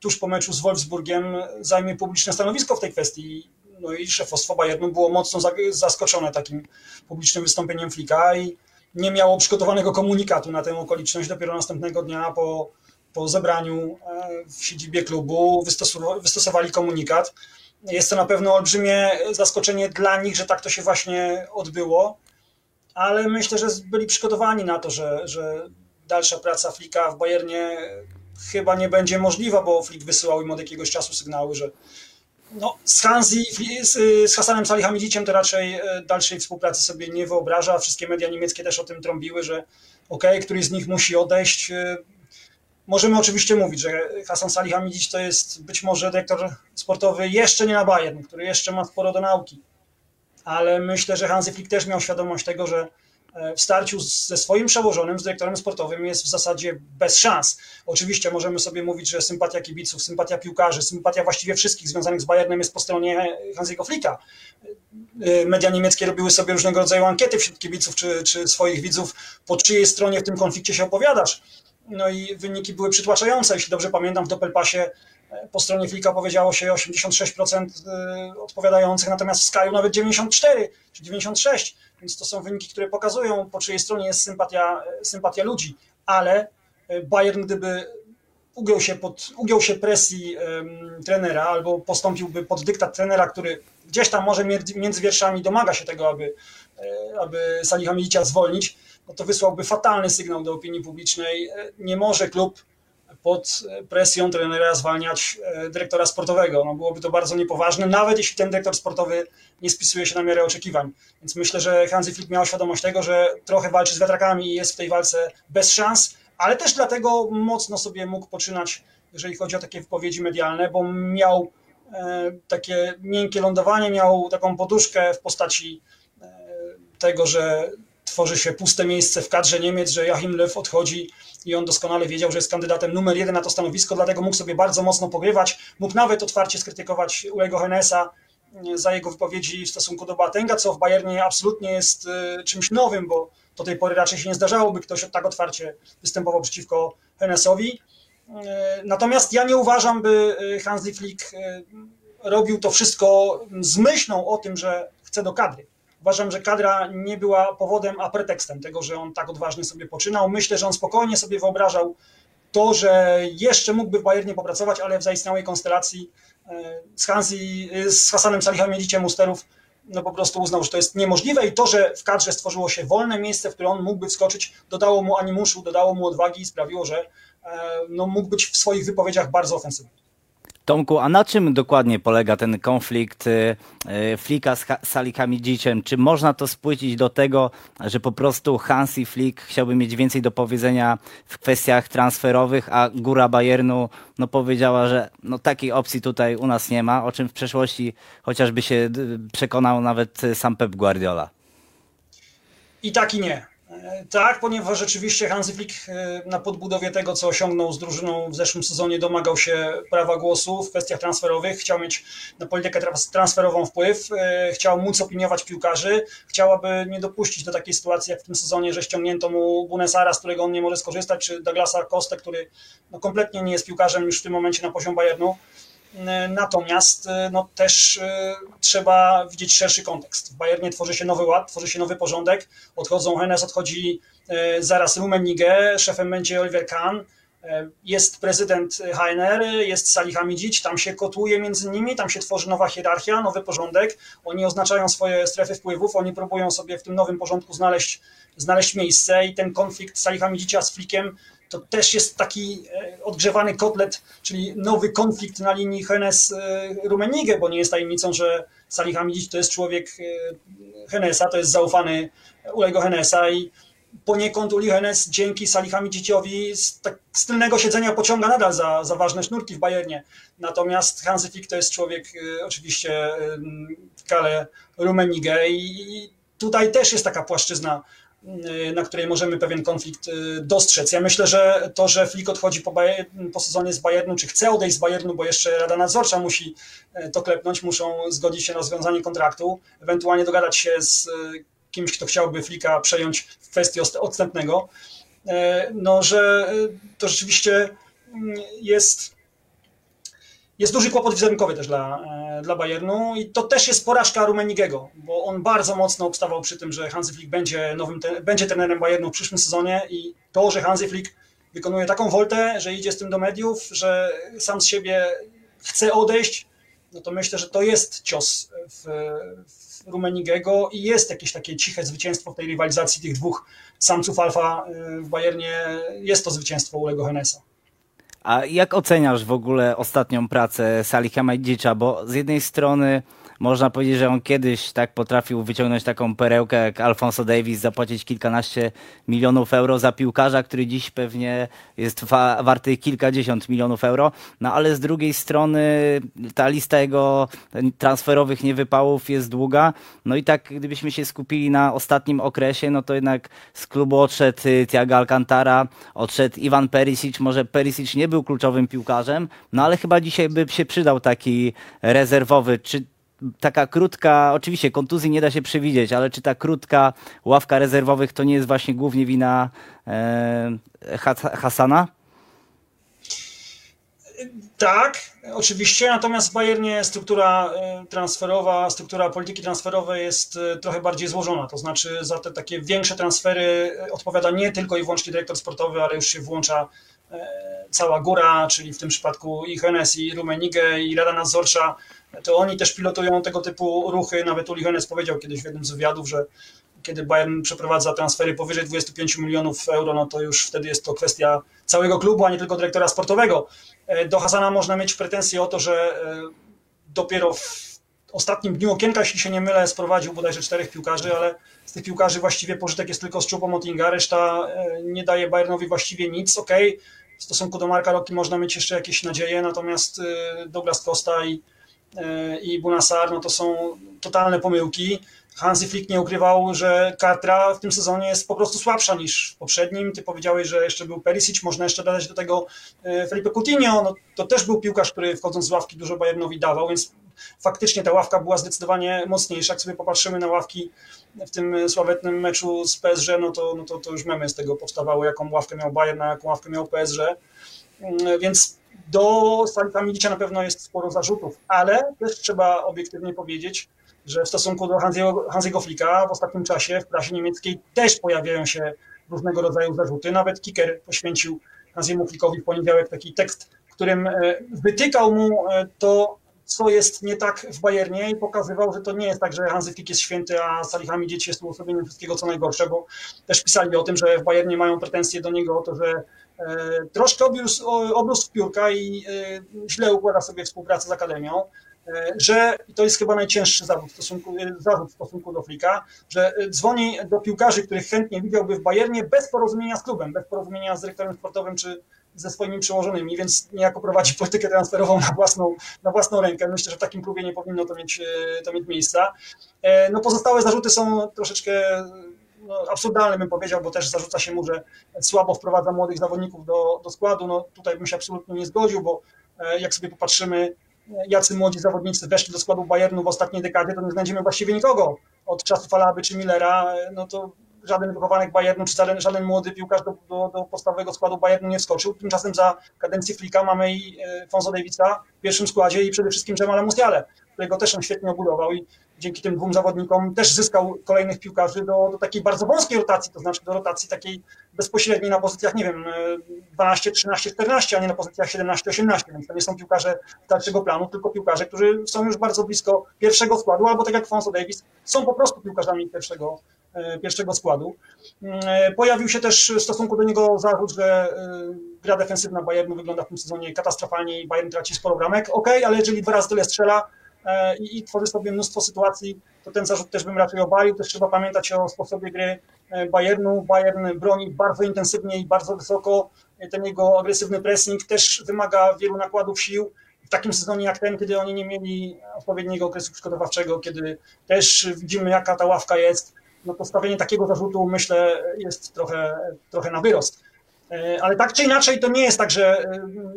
tuż po meczu z Wolfsburgiem zajmie publiczne stanowisko w tej kwestii. No i szefostwo Bayernu było mocno zaskoczone takim publicznym wystąpieniem Flicka i nie miało przygotowanego komunikatu na tę okoliczność. Dopiero następnego dnia po, po zebraniu e, w siedzibie klubu wystosowali komunikat. Jest to na pewno olbrzymie zaskoczenie dla nich, że tak to się właśnie odbyło, ale myślę, że byli przygotowani na to, że, że dalsza praca Flika w Bayernie chyba nie będzie możliwa, bo Flick wysyłał im od jakiegoś czasu sygnały, że no, z Hansi, z, z Hasanem Salihamidziciem to raczej e, dalszej współpracy sobie nie wyobraża. Wszystkie media niemieckie też o tym trąbiły, że ok, któryś z nich musi odejść. E, możemy oczywiście mówić, że Hasan Salihamidzic to jest być może dyrektor sportowy jeszcze nie na Bayern, który jeszcze ma sporo do nauki. Ale myślę, że Hansi Flick też miał świadomość tego, że w starciu ze swoim przełożonym, z dyrektorem sportowym jest w zasadzie bez szans. Oczywiście możemy sobie mówić, że sympatia kibiców, sympatia piłkarzy, sympatia właściwie wszystkich związanych z Bayernem jest po stronie Hansiego Flicka. Media niemieckie robiły sobie różnego rodzaju ankiety wśród kibiców czy, czy swoich widzów, po czyjej stronie w tym konflikcie się opowiadasz. No i wyniki były przytłaczające. Jeśli dobrze pamiętam, w Doppelpasie e, po stronie Flika powiedziało się 86% e, odpowiadających, natomiast w Skyu nawet 94 czy 96. Więc to są wyniki, które pokazują, po czyjej stronie jest sympatia, sympatia ludzi, ale e, Bayern, gdyby ugiął się, pod, ugiął się presji um, trenera albo postąpiłby pod dyktat trenera, który gdzieś tam może między wierszami domaga się tego, aby, e, aby Salihamidzicia zwolnić, no to wysłałby fatalny sygnał do opinii publicznej. E, nie może klub pod presją trenera zwalniać e, dyrektora sportowego. No byłoby to bardzo niepoważne, nawet jeśli ten dyrektor sportowy nie spisuje się na miarę oczekiwań. Więc myślę, że Hansi Flick miał świadomość tego, że trochę walczy z wiatrakami i jest w tej walce bez szans, ale też dlatego mocno sobie mógł poczynać, jeżeli chodzi o takie wypowiedzi medialne, bo miał e, takie miękkie lądowanie, miał taką poduszkę w postaci e, tego, że tworzy się puste miejsce w kadrze Niemiec, że Joachim Löw odchodzi i on doskonale wiedział, że jest kandydatem numer jeden na to stanowisko, dlatego mógł sobie bardzo mocno pogrywać, mógł nawet otwarcie skrytykować Ulego Henesa e, za jego wypowiedzi w stosunku do Batenga, co w Bayernie absolutnie jest e, czymś nowym, bo do tej pory raczej się nie zdarzało, by ktoś tak otwarcie występował przeciwko Henesowi. E, natomiast ja nie uważam, by Hansi Flick robił to wszystko z myślą o tym, że chce do kadry. Uważam, że kadra nie była powodem, a pretekstem tego, że on tak odważnie sobie poczynał. Myślę, że on spokojnie sobie wyobrażał to, że jeszcze mógłby w Bayernie popracować, ale w zaistniałej konstelacji e, z, Hansi, z Hasanem Salihamidziciem Usterów no po prostu uznał, że to jest niemożliwe i to, że w kadrze stworzyło się wolne miejsce, w które on mógłby wskoczyć, dodało mu animuszu, dodało mu odwagi i sprawiło, że e, no, mógł być w swoich wypowiedziach bardzo ofensywny. Tomku, a na czym dokładnie polega ten konflikt y, y, Flika z Salihamidziciem? Czy można to spłycić do tego, że po prostu Hansi Flick chciałby mieć więcej do powiedzenia w kwestiach transferowych, a góra Bayernu no, powiedziała, że no, takiej opcji tutaj u nas nie ma, o czym w przeszłości chociażby się przekonał nawet sam Pep Guardiola? I tak i nie. Tak, ponieważ rzeczywiście Hansi Flick e, na podbudowie tego, co osiągnął z drużyną w zeszłym sezonie, domagał się prawa głosu w kwestiach transferowych, chciał mieć na politykę transferową wpływ, e, chciał móc opiniować piłkarzy, chciał, aby nie dopuścić do takiej sytuacji jak w tym sezonie, że ściągnięto mu Bunesara, z którego on nie może skorzystać, czy Douglasa Costa, który no, kompletnie nie jest piłkarzem już w tym momencie na poziom Bayernu. E, natomiast e, no, też e, trzeba widzieć szerszy kontekst. W Bayernie tworzy się nowy ład, tworzy się nowy porządek. Odchodzą Hennes, odchodzi zaraz Rummenigge, szefem będzie Oliver Kahn, jest prezydent Heiner, jest Salihamidzic, tam się kotuje między nimi, tam się tworzy nowa hierarchia, nowy porządek. Oni oznaczają swoje strefy wpływów, oni próbują sobie w tym nowym porządku znaleźć, znaleźć miejsce i ten konflikt Salihamidzicia z Flickiem to też jest taki e, odgrzewany kotlet, czyli nowy konflikt na linii Hennes-Rumenige, bo nie jest tajemnicą, że Salih Hamidzic to jest człowiek e, Henesa, to jest zaufany Ulego Henesa i poniekąd Uli Hennes dzięki Salih Hamidziciowi z, tak, z tylnego siedzenia pociąga nadal za, za ważne sznurki w Bayernie. Natomiast Hansi Flick to jest człowiek e, oczywiście Kale Rumenige i tutaj też jest taka płaszczyzna na której możemy pewien konflikt dostrzec. Ja myślę, że to, że Flick odchodzi po, po sezonie z Bayernu, czy chce odejść z Bayernu, bo jeszcze Rada Nadzorcza musi to klepnąć, muszą zgodzić się na rozwiązanie kontraktu, ewentualnie dogadać się z kimś, kto chciałby Flika przejąć w kwestii odstępnego, no, że to rzeczywiście mm, jest jest duży kłopot wizerunkowy też dla, e, dla Bayernu i to też jest porażka Rumenigiego, bo on bardzo mocno obstawał przy tym, że Hansi Flick będzie nowym, będzie trenerem Bayernu w przyszłym sezonie i to, że Hansi Flick wykonuje taką woltę, że idzie z tym do mediów, że sam z siebie chce odejść, no to myślę, że to jest cios w, w Rumenigiego i jest jakieś takie ciche zwycięstwo w tej rywalizacji tych dwóch samców alfa e, w Bayernie. Jest to zwycięstwo Ulego Henesa. A jak oceniasz w ogóle ostatnią pracę Saliha Majdzicza? Bo z jednej strony można powiedzieć, że on kiedyś tak potrafił wyciągnąć taką perełkę jak Alfonso Davis, zapłacić kilkanaście milionów euro za piłkarza, który dziś pewnie jest wa warty kilkadziesiąt milionów euro. No ale z drugiej strony ta lista jego transferowych niewypałów jest długa. No i tak gdybyśmy się skupili na ostatnim okresie, no to jednak z klubu odszedł Thiago Alcantara, odszedł Iwan Perisic. Może Perisic nie był kluczowym piłkarzem, no ale chyba dzisiaj by się przydał taki rezerwowy. Czy taka krótka, oczywiście kontuzji nie da się przewidzieć, ale czy ta krótka ławka rezerwowych to nie jest właśnie głównie wina e, Hasana? Tak, oczywiście, natomiast w Bayernie struktura e, transferowa, struktura polityki transferowej jest e, trochę bardziej złożona, to znaczy za te takie większe transfery e, odpowiada nie tylko i wyłącznie dyrektor sportowy, ale już się włącza cała góra, czyli w tym przypadku i Hennes, i Rumenigę, i Rada Nadzorcza, to oni też pilotują tego typu ruchy. Nawet Uli Hennes powiedział kiedyś w jednym z wywiadów, że kiedy Bayern przeprowadza transfery powyżej 25 milionów euro, no to już wtedy jest to kwestia całego klubu, a nie tylko dyrektora sportowego. E, do Hasana można mieć pretensje o to, że e, dopiero w ostatnim dniu okienka, jeśli się nie mylę, sprowadził bodajże czterech piłkarzy, ale z tych piłkarzy właściwie pożytek jest tylko z Choupo-Motinga, reszta e, nie daje Bayernowi właściwie nic. Ok, w stosunku do Marka Roki można mieć jeszcze jakieś nadzieje, natomiast Douglas Costa i E, i Bunassar, no to są totalne pomyłki. Hansi Flick nie ukrywał, że Kartra w tym sezonie jest po prostu słabsza niż w poprzednim. Ty powiedziałeś, że jeszcze był Perisic, można jeszcze dodać do tego e, Felipe Coutinho, no, to też był piłkarz, który wchodząc z ławki dużo Bayernowi dawał, więc faktycznie ta ławka była zdecydowanie mocniejsza. Jak sobie popatrzymy na ławki w tym sławetnym meczu z PSG, no to, no to, to już memy z tego powstawały, jaką ławkę miał Bayern, jaką ławkę miał PSG. Mm, więc do Stalika Milicia na pewno jest sporo zarzutów, ale też trzeba obiektywnie powiedzieć, że w stosunku do Hansiego, Hansiego w ostatnim czasie w prasie niemieckiej też pojawiają się różnego rodzaju zarzuty. Nawet Kicker poświęcił Hansiemu Flikowi w poniedziałek taki tekst, w którym e, wytykał mu e, to, co jest nie tak w Bayernie i pokazywał, że to nie jest tak, że Hansi Flick jest święty, a Salihamidzic jest uosobieniem wszystkiego, co najgorsze, bo też pisali o tym, że w Bayernie mają pretensje do niego o to, że E, troszkę obrósł w piórka i e, źle układa sobie współpracę z Akademią, e, że to jest chyba najcięższy zarzut w stosunku, w stosunku do Flika, że dzwoni do piłkarzy, których chętnie widziałby w Bayernie bez porozumienia z klubem, bez porozumienia z dyrektorem sportowym czy ze swoimi przełożonymi, więc niejako prowadzi politykę transferową na własną, na własną rękę. Myślę, że w takim klubie nie powinno to mieć, to mieć miejsca. No pozostałe zarzuty są troszeczkę no, absurdalny bym powiedział, bo też zarzuca się mu, że słabo wprowadza młodych zawodników do, do składu. No, tutaj bym się absolutnie nie zgodził, bo e, jak sobie popatrzymy, jacy młodzi zawodnicy weszli do składu Bayernu w ostatniej dekadzie, to nie znajdziemy właściwie nikogo od czasów Alaby czy Millera, no to żaden wychowanek Bayernu czy żaden, żaden młody piłkarz do, do, do, podstawowego składu Bayernu nie wskoczył. Tymczasem za kadencji Flika mamy i e, Fonzo Davisa w pierwszym składzie i przede wszystkim Jamala Musiale, którego też on świetnie obudował i dzięki tym dwóm zawodnikom też zyskał kolejnych piłkarzy do, do takiej bardzo wąskiej rotacji, to znaczy do rotacji takiej bezpośredniej na pozycjach, nie wiem, 12, 13, 14, a nie na pozycjach 17, 18, więc to nie są piłkarze dalszego planu, tylko piłkarze, którzy są już bardzo blisko pierwszego składu, albo tak jak Fonso Davis, są po prostu piłkarzami pierwszego, pierwszego składu. E, pojawił się też w stosunku do niego zarzut, że e, gra defensywna Bayernu wygląda w tym sezonie katastrofalnie i Bayern traci sporo bramek. Ok, ale jeżeli dwa razy tyle strzela, E, i, i tworzy sobie mnóstwo sytuacji, to ten zarzut też bym raczej obalił. Też trzeba pamiętać o sposobie gry e, Bayernu. Bayern broni bardzo intensywnie i bardzo wysoko. E, ten jego agresywny pressing też wymaga wielu nakładów sił. W takim sezonie jak ten, kiedy oni nie mieli odpowiedniego okresu przygotowawczego, kiedy też widzimy, jaka ta ławka jest, no postawienie takiego zarzutu myślę jest trochę, trochę na wyrost. Ale tak czy inaczej to nie jest tak, że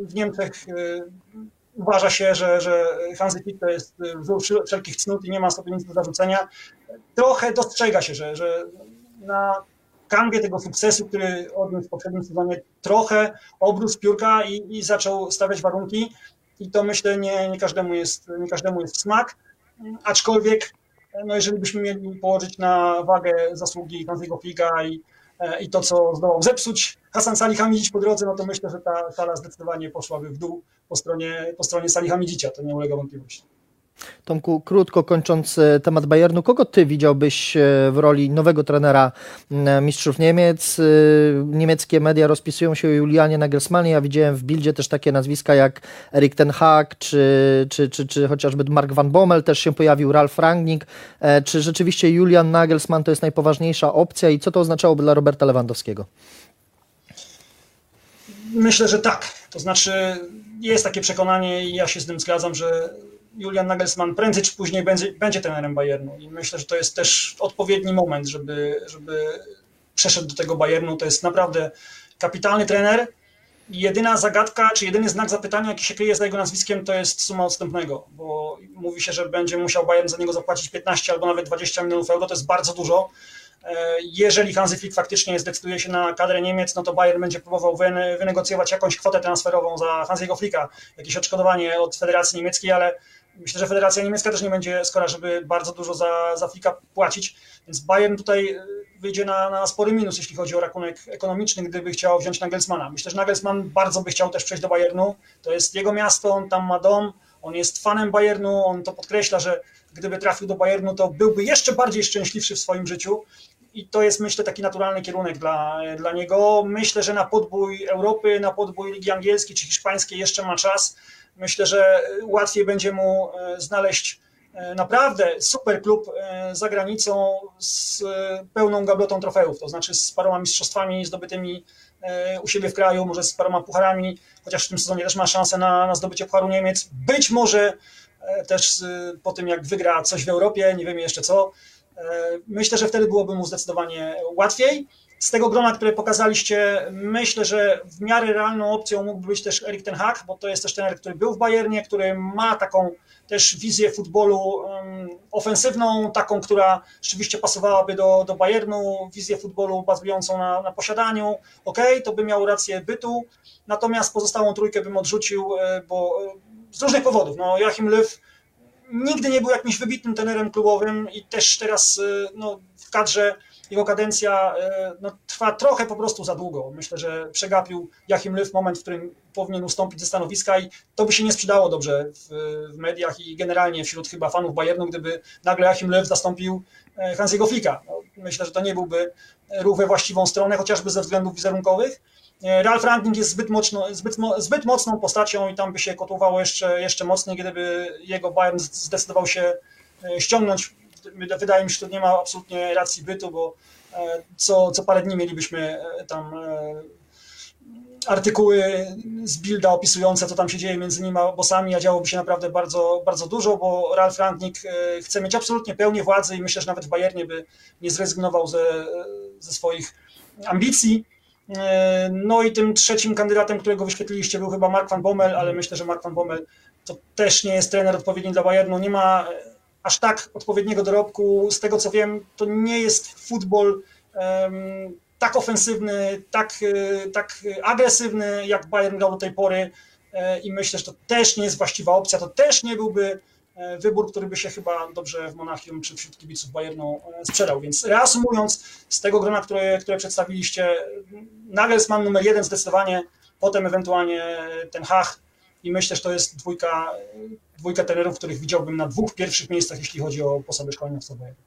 w Niemczech uważa się, że, że Hansi Flick to jest wzór wszelkich cnót i nie ma sobie nic do zarzucenia. Trochę dostrzega się, że, że na kanwie tego sukcesu, który odniósł w poprzednim sezonie, trochę obrósł piórka i, i zaczął stawiać warunki i to myślę nie, nie, każdemu, jest, nie każdemu jest smak, aczkolwiek no jeżeli byśmy mieli położyć na wagę zasługi Hansiego Flicka i, i to, co zdołał zepsuć Hasan Salihamidzic po drodze, no to myślę, że ta fala zdecydowanie poszłaby w dół po stronie, po stronie Salihamidzicia, to nie ulega wątpliwości. Tomku, krótko kończąc e, temat Bayernu, kogo ty widziałbyś e, w roli nowego trenera Mistrzów Niemiec? E, niemieckie media rozpisują się o Julianie Nagelsmanie. Ja widziałem w Bildzie też takie nazwiska jak Erik Ten Hag, czy, czy, czy, czy chociażby Mark Van Bommel też się pojawił, Ralf Rangnick. Czy rzeczywiście Julian Nagelsmann to jest najpoważniejsza opcja i co to oznaczałoby dla Roberta Lewandowskiego? Myślę, że tak. To znaczy jest takie przekonanie i ja się z tym zgadzam, że Julian Nagelsmann prędzej czy później będzie, będzie trenerem Bayernu i myślę, że to jest też odpowiedni moment, żeby, żeby przeszedł do tego Bayernu. To jest naprawdę kapitalny trener. Jedyna zagadka, czy jedyny znak zapytania, jaki się kryje za jego nazwiskiem, to jest suma odstępnego, bo mówi się, że będzie musiał Bayern za niego zapłacić 15 albo nawet 20 milionów euro. To jest bardzo dużo. E, jeżeli Hansi Flick faktycznie zdecyduje się na kadrę Niemiec, no to Bayern będzie próbował wynegocjować jakąś kwotę transferową za Hansiego Flicka, jakieś odszkodowanie od Federacji Niemieckiej, ale myślę, że Federacja Niemiecka też nie będzie skora, żeby bardzo dużo za, za Flicka płacić, więc Bayern tutaj e, wyjdzie na, na spory minus, jeśli chodzi o rachunek ekonomiczny, gdyby chciał wziąć Nagelsmana. Myślę, że Nagelsmann bardzo by chciał też przejść do Bayernu, to jest jego miasto, on tam ma dom, on jest fanem Bayernu, on to podkreśla, że gdyby trafił do Bayernu, to byłby jeszcze bardziej szczęśliwszy w swoim życiu i to jest, myślę, taki naturalny kierunek dla, dla niego. Myślę, że na podbój Europy, na podbój Ligi Angielskiej czy Hiszpańskiej jeszcze ma czas. Myślę, że łatwiej będzie mu e, znaleźć e, naprawdę super klub e, za granicą z pełną gablotą trofeów, to znaczy z paroma mistrzostwami zdobytymi u siebie w kraju, może z paroma pucharami, chociaż w tym sezonie też ma szansę na, na zdobycie pucharu Niemiec. Być może też po tym, jak wygra coś w Europie, nie wiemy jeszcze co, Myślę, że wtedy byłoby mu zdecydowanie łatwiej. Z tego grona, które pokazaliście, myślę, że w miarę realną opcją mógłby być też Erik Ten Hag, bo to jest też trener, który był w Bayernie, który ma taką też wizję futbolu ofensywną, taką, która rzeczywiście pasowałaby do, do Bayernu, wizję futbolu bazującą na, na posiadaniu. Ok, to by miał rację bytu, natomiast pozostałą trójkę bym odrzucił, e, bo e, z różnych powodów. No, Joachim Löw nigdy nie był jakimś wybitnym trenerem klubowym i też teraz y, no, w kadrze jego kadencja y, no, trwa trochę po prostu za długo. Myślę, że przegapił Jachim Löw moment, w którym powinien ustąpić ze stanowiska i to by się nie sprzedało dobrze w, w mediach i generalnie wśród chyba fanów Bayernu, gdyby nagle Jachim Löw zastąpił e, Hansiego Flicka. No, myślę, że to nie byłby ruch we właściwą stronę, chociażby ze względów wizerunkowych. E, Ralf Rangnick jest zbyt, mocno, zbyt, zbyt mocną postacią i tam by się kotłowało jeszcze, jeszcze mocniej, gdyby jego Bayern zdecydował się e, ściągnąć. Wydaje mi się, że to nie ma absolutnie racji bytu, bo e, co, co parę dni mielibyśmy tam artykuły z Bilda opisujące, co tam się dzieje między nimi a bossami, a działoby się naprawdę bardzo, bardzo dużo, bo Ralf Rangnick chce mieć absolutnie pełnię władzy i myślę, że nawet w Bayernie by nie zrezygnował ze, ze swoich ambicji. E, no i tym trzecim kandydatem, którego wyświetliliście, był chyba Mark van Bommel, ale myślę, że Mark van Bommel to też nie jest trener odpowiedni dla Bayernu. Nie ma aż tak odpowiedniego dorobku. Z tego co wiem, to nie jest futbol tak ofensywny, tak, e, tak agresywny, jak Bayern grał do tej pory. E, I myślę, że to też nie jest właściwa opcja. To też nie byłby E, wybór, który by się chyba dobrze w Monachium czy wśród kibiców Bayernu sprzedał. Więc reasumując, z tego grona, które, które przedstawiliście, Nagelsmann numer jeden zdecydowanie, potem ewentualnie ten Hach i myślę, że to jest dwójka, dwójka trenerów, których widziałbym na dwóch pierwszych miejscach, jeśli chodzi o posadę szkoleniowca Bayernu.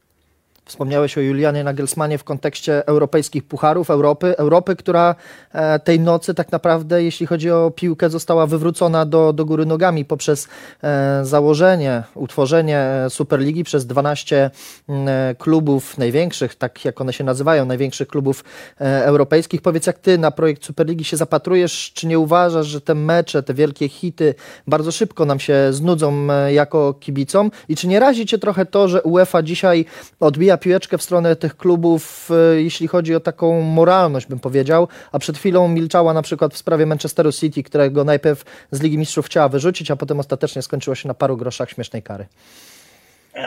Wspomniałeś o Julianie Nagelsmanie w kontekście europejskich pucharów Europy. Europy, która e, tej nocy tak naprawdę, jeśli chodzi o piłkę, została wywrócona do, do góry nogami poprzez e, założenie, utworzenie e, Superligi przez 12 klubów największych, tak jak one się nazywają, największych klubów europejskich. Powiedz, jak ty na projekt Superligi się zapatrujesz, czy nie uważasz, że te mecze, te wielkie hity bardzo szybko nam się znudzą jako kibicom i czy nie razi cię trochę to, że UEFA dzisiaj odbija piłeczkę w stronę tych klubów, e, jeśli chodzi o taką moralność, bym powiedział, a przed chwilą milczała na przykład w sprawie Manchesteru City, którego najpierw z Ligi Mistrzów chciała wyrzucić, a potem ostatecznie skończyło się na paru groszach śmiesznej kary.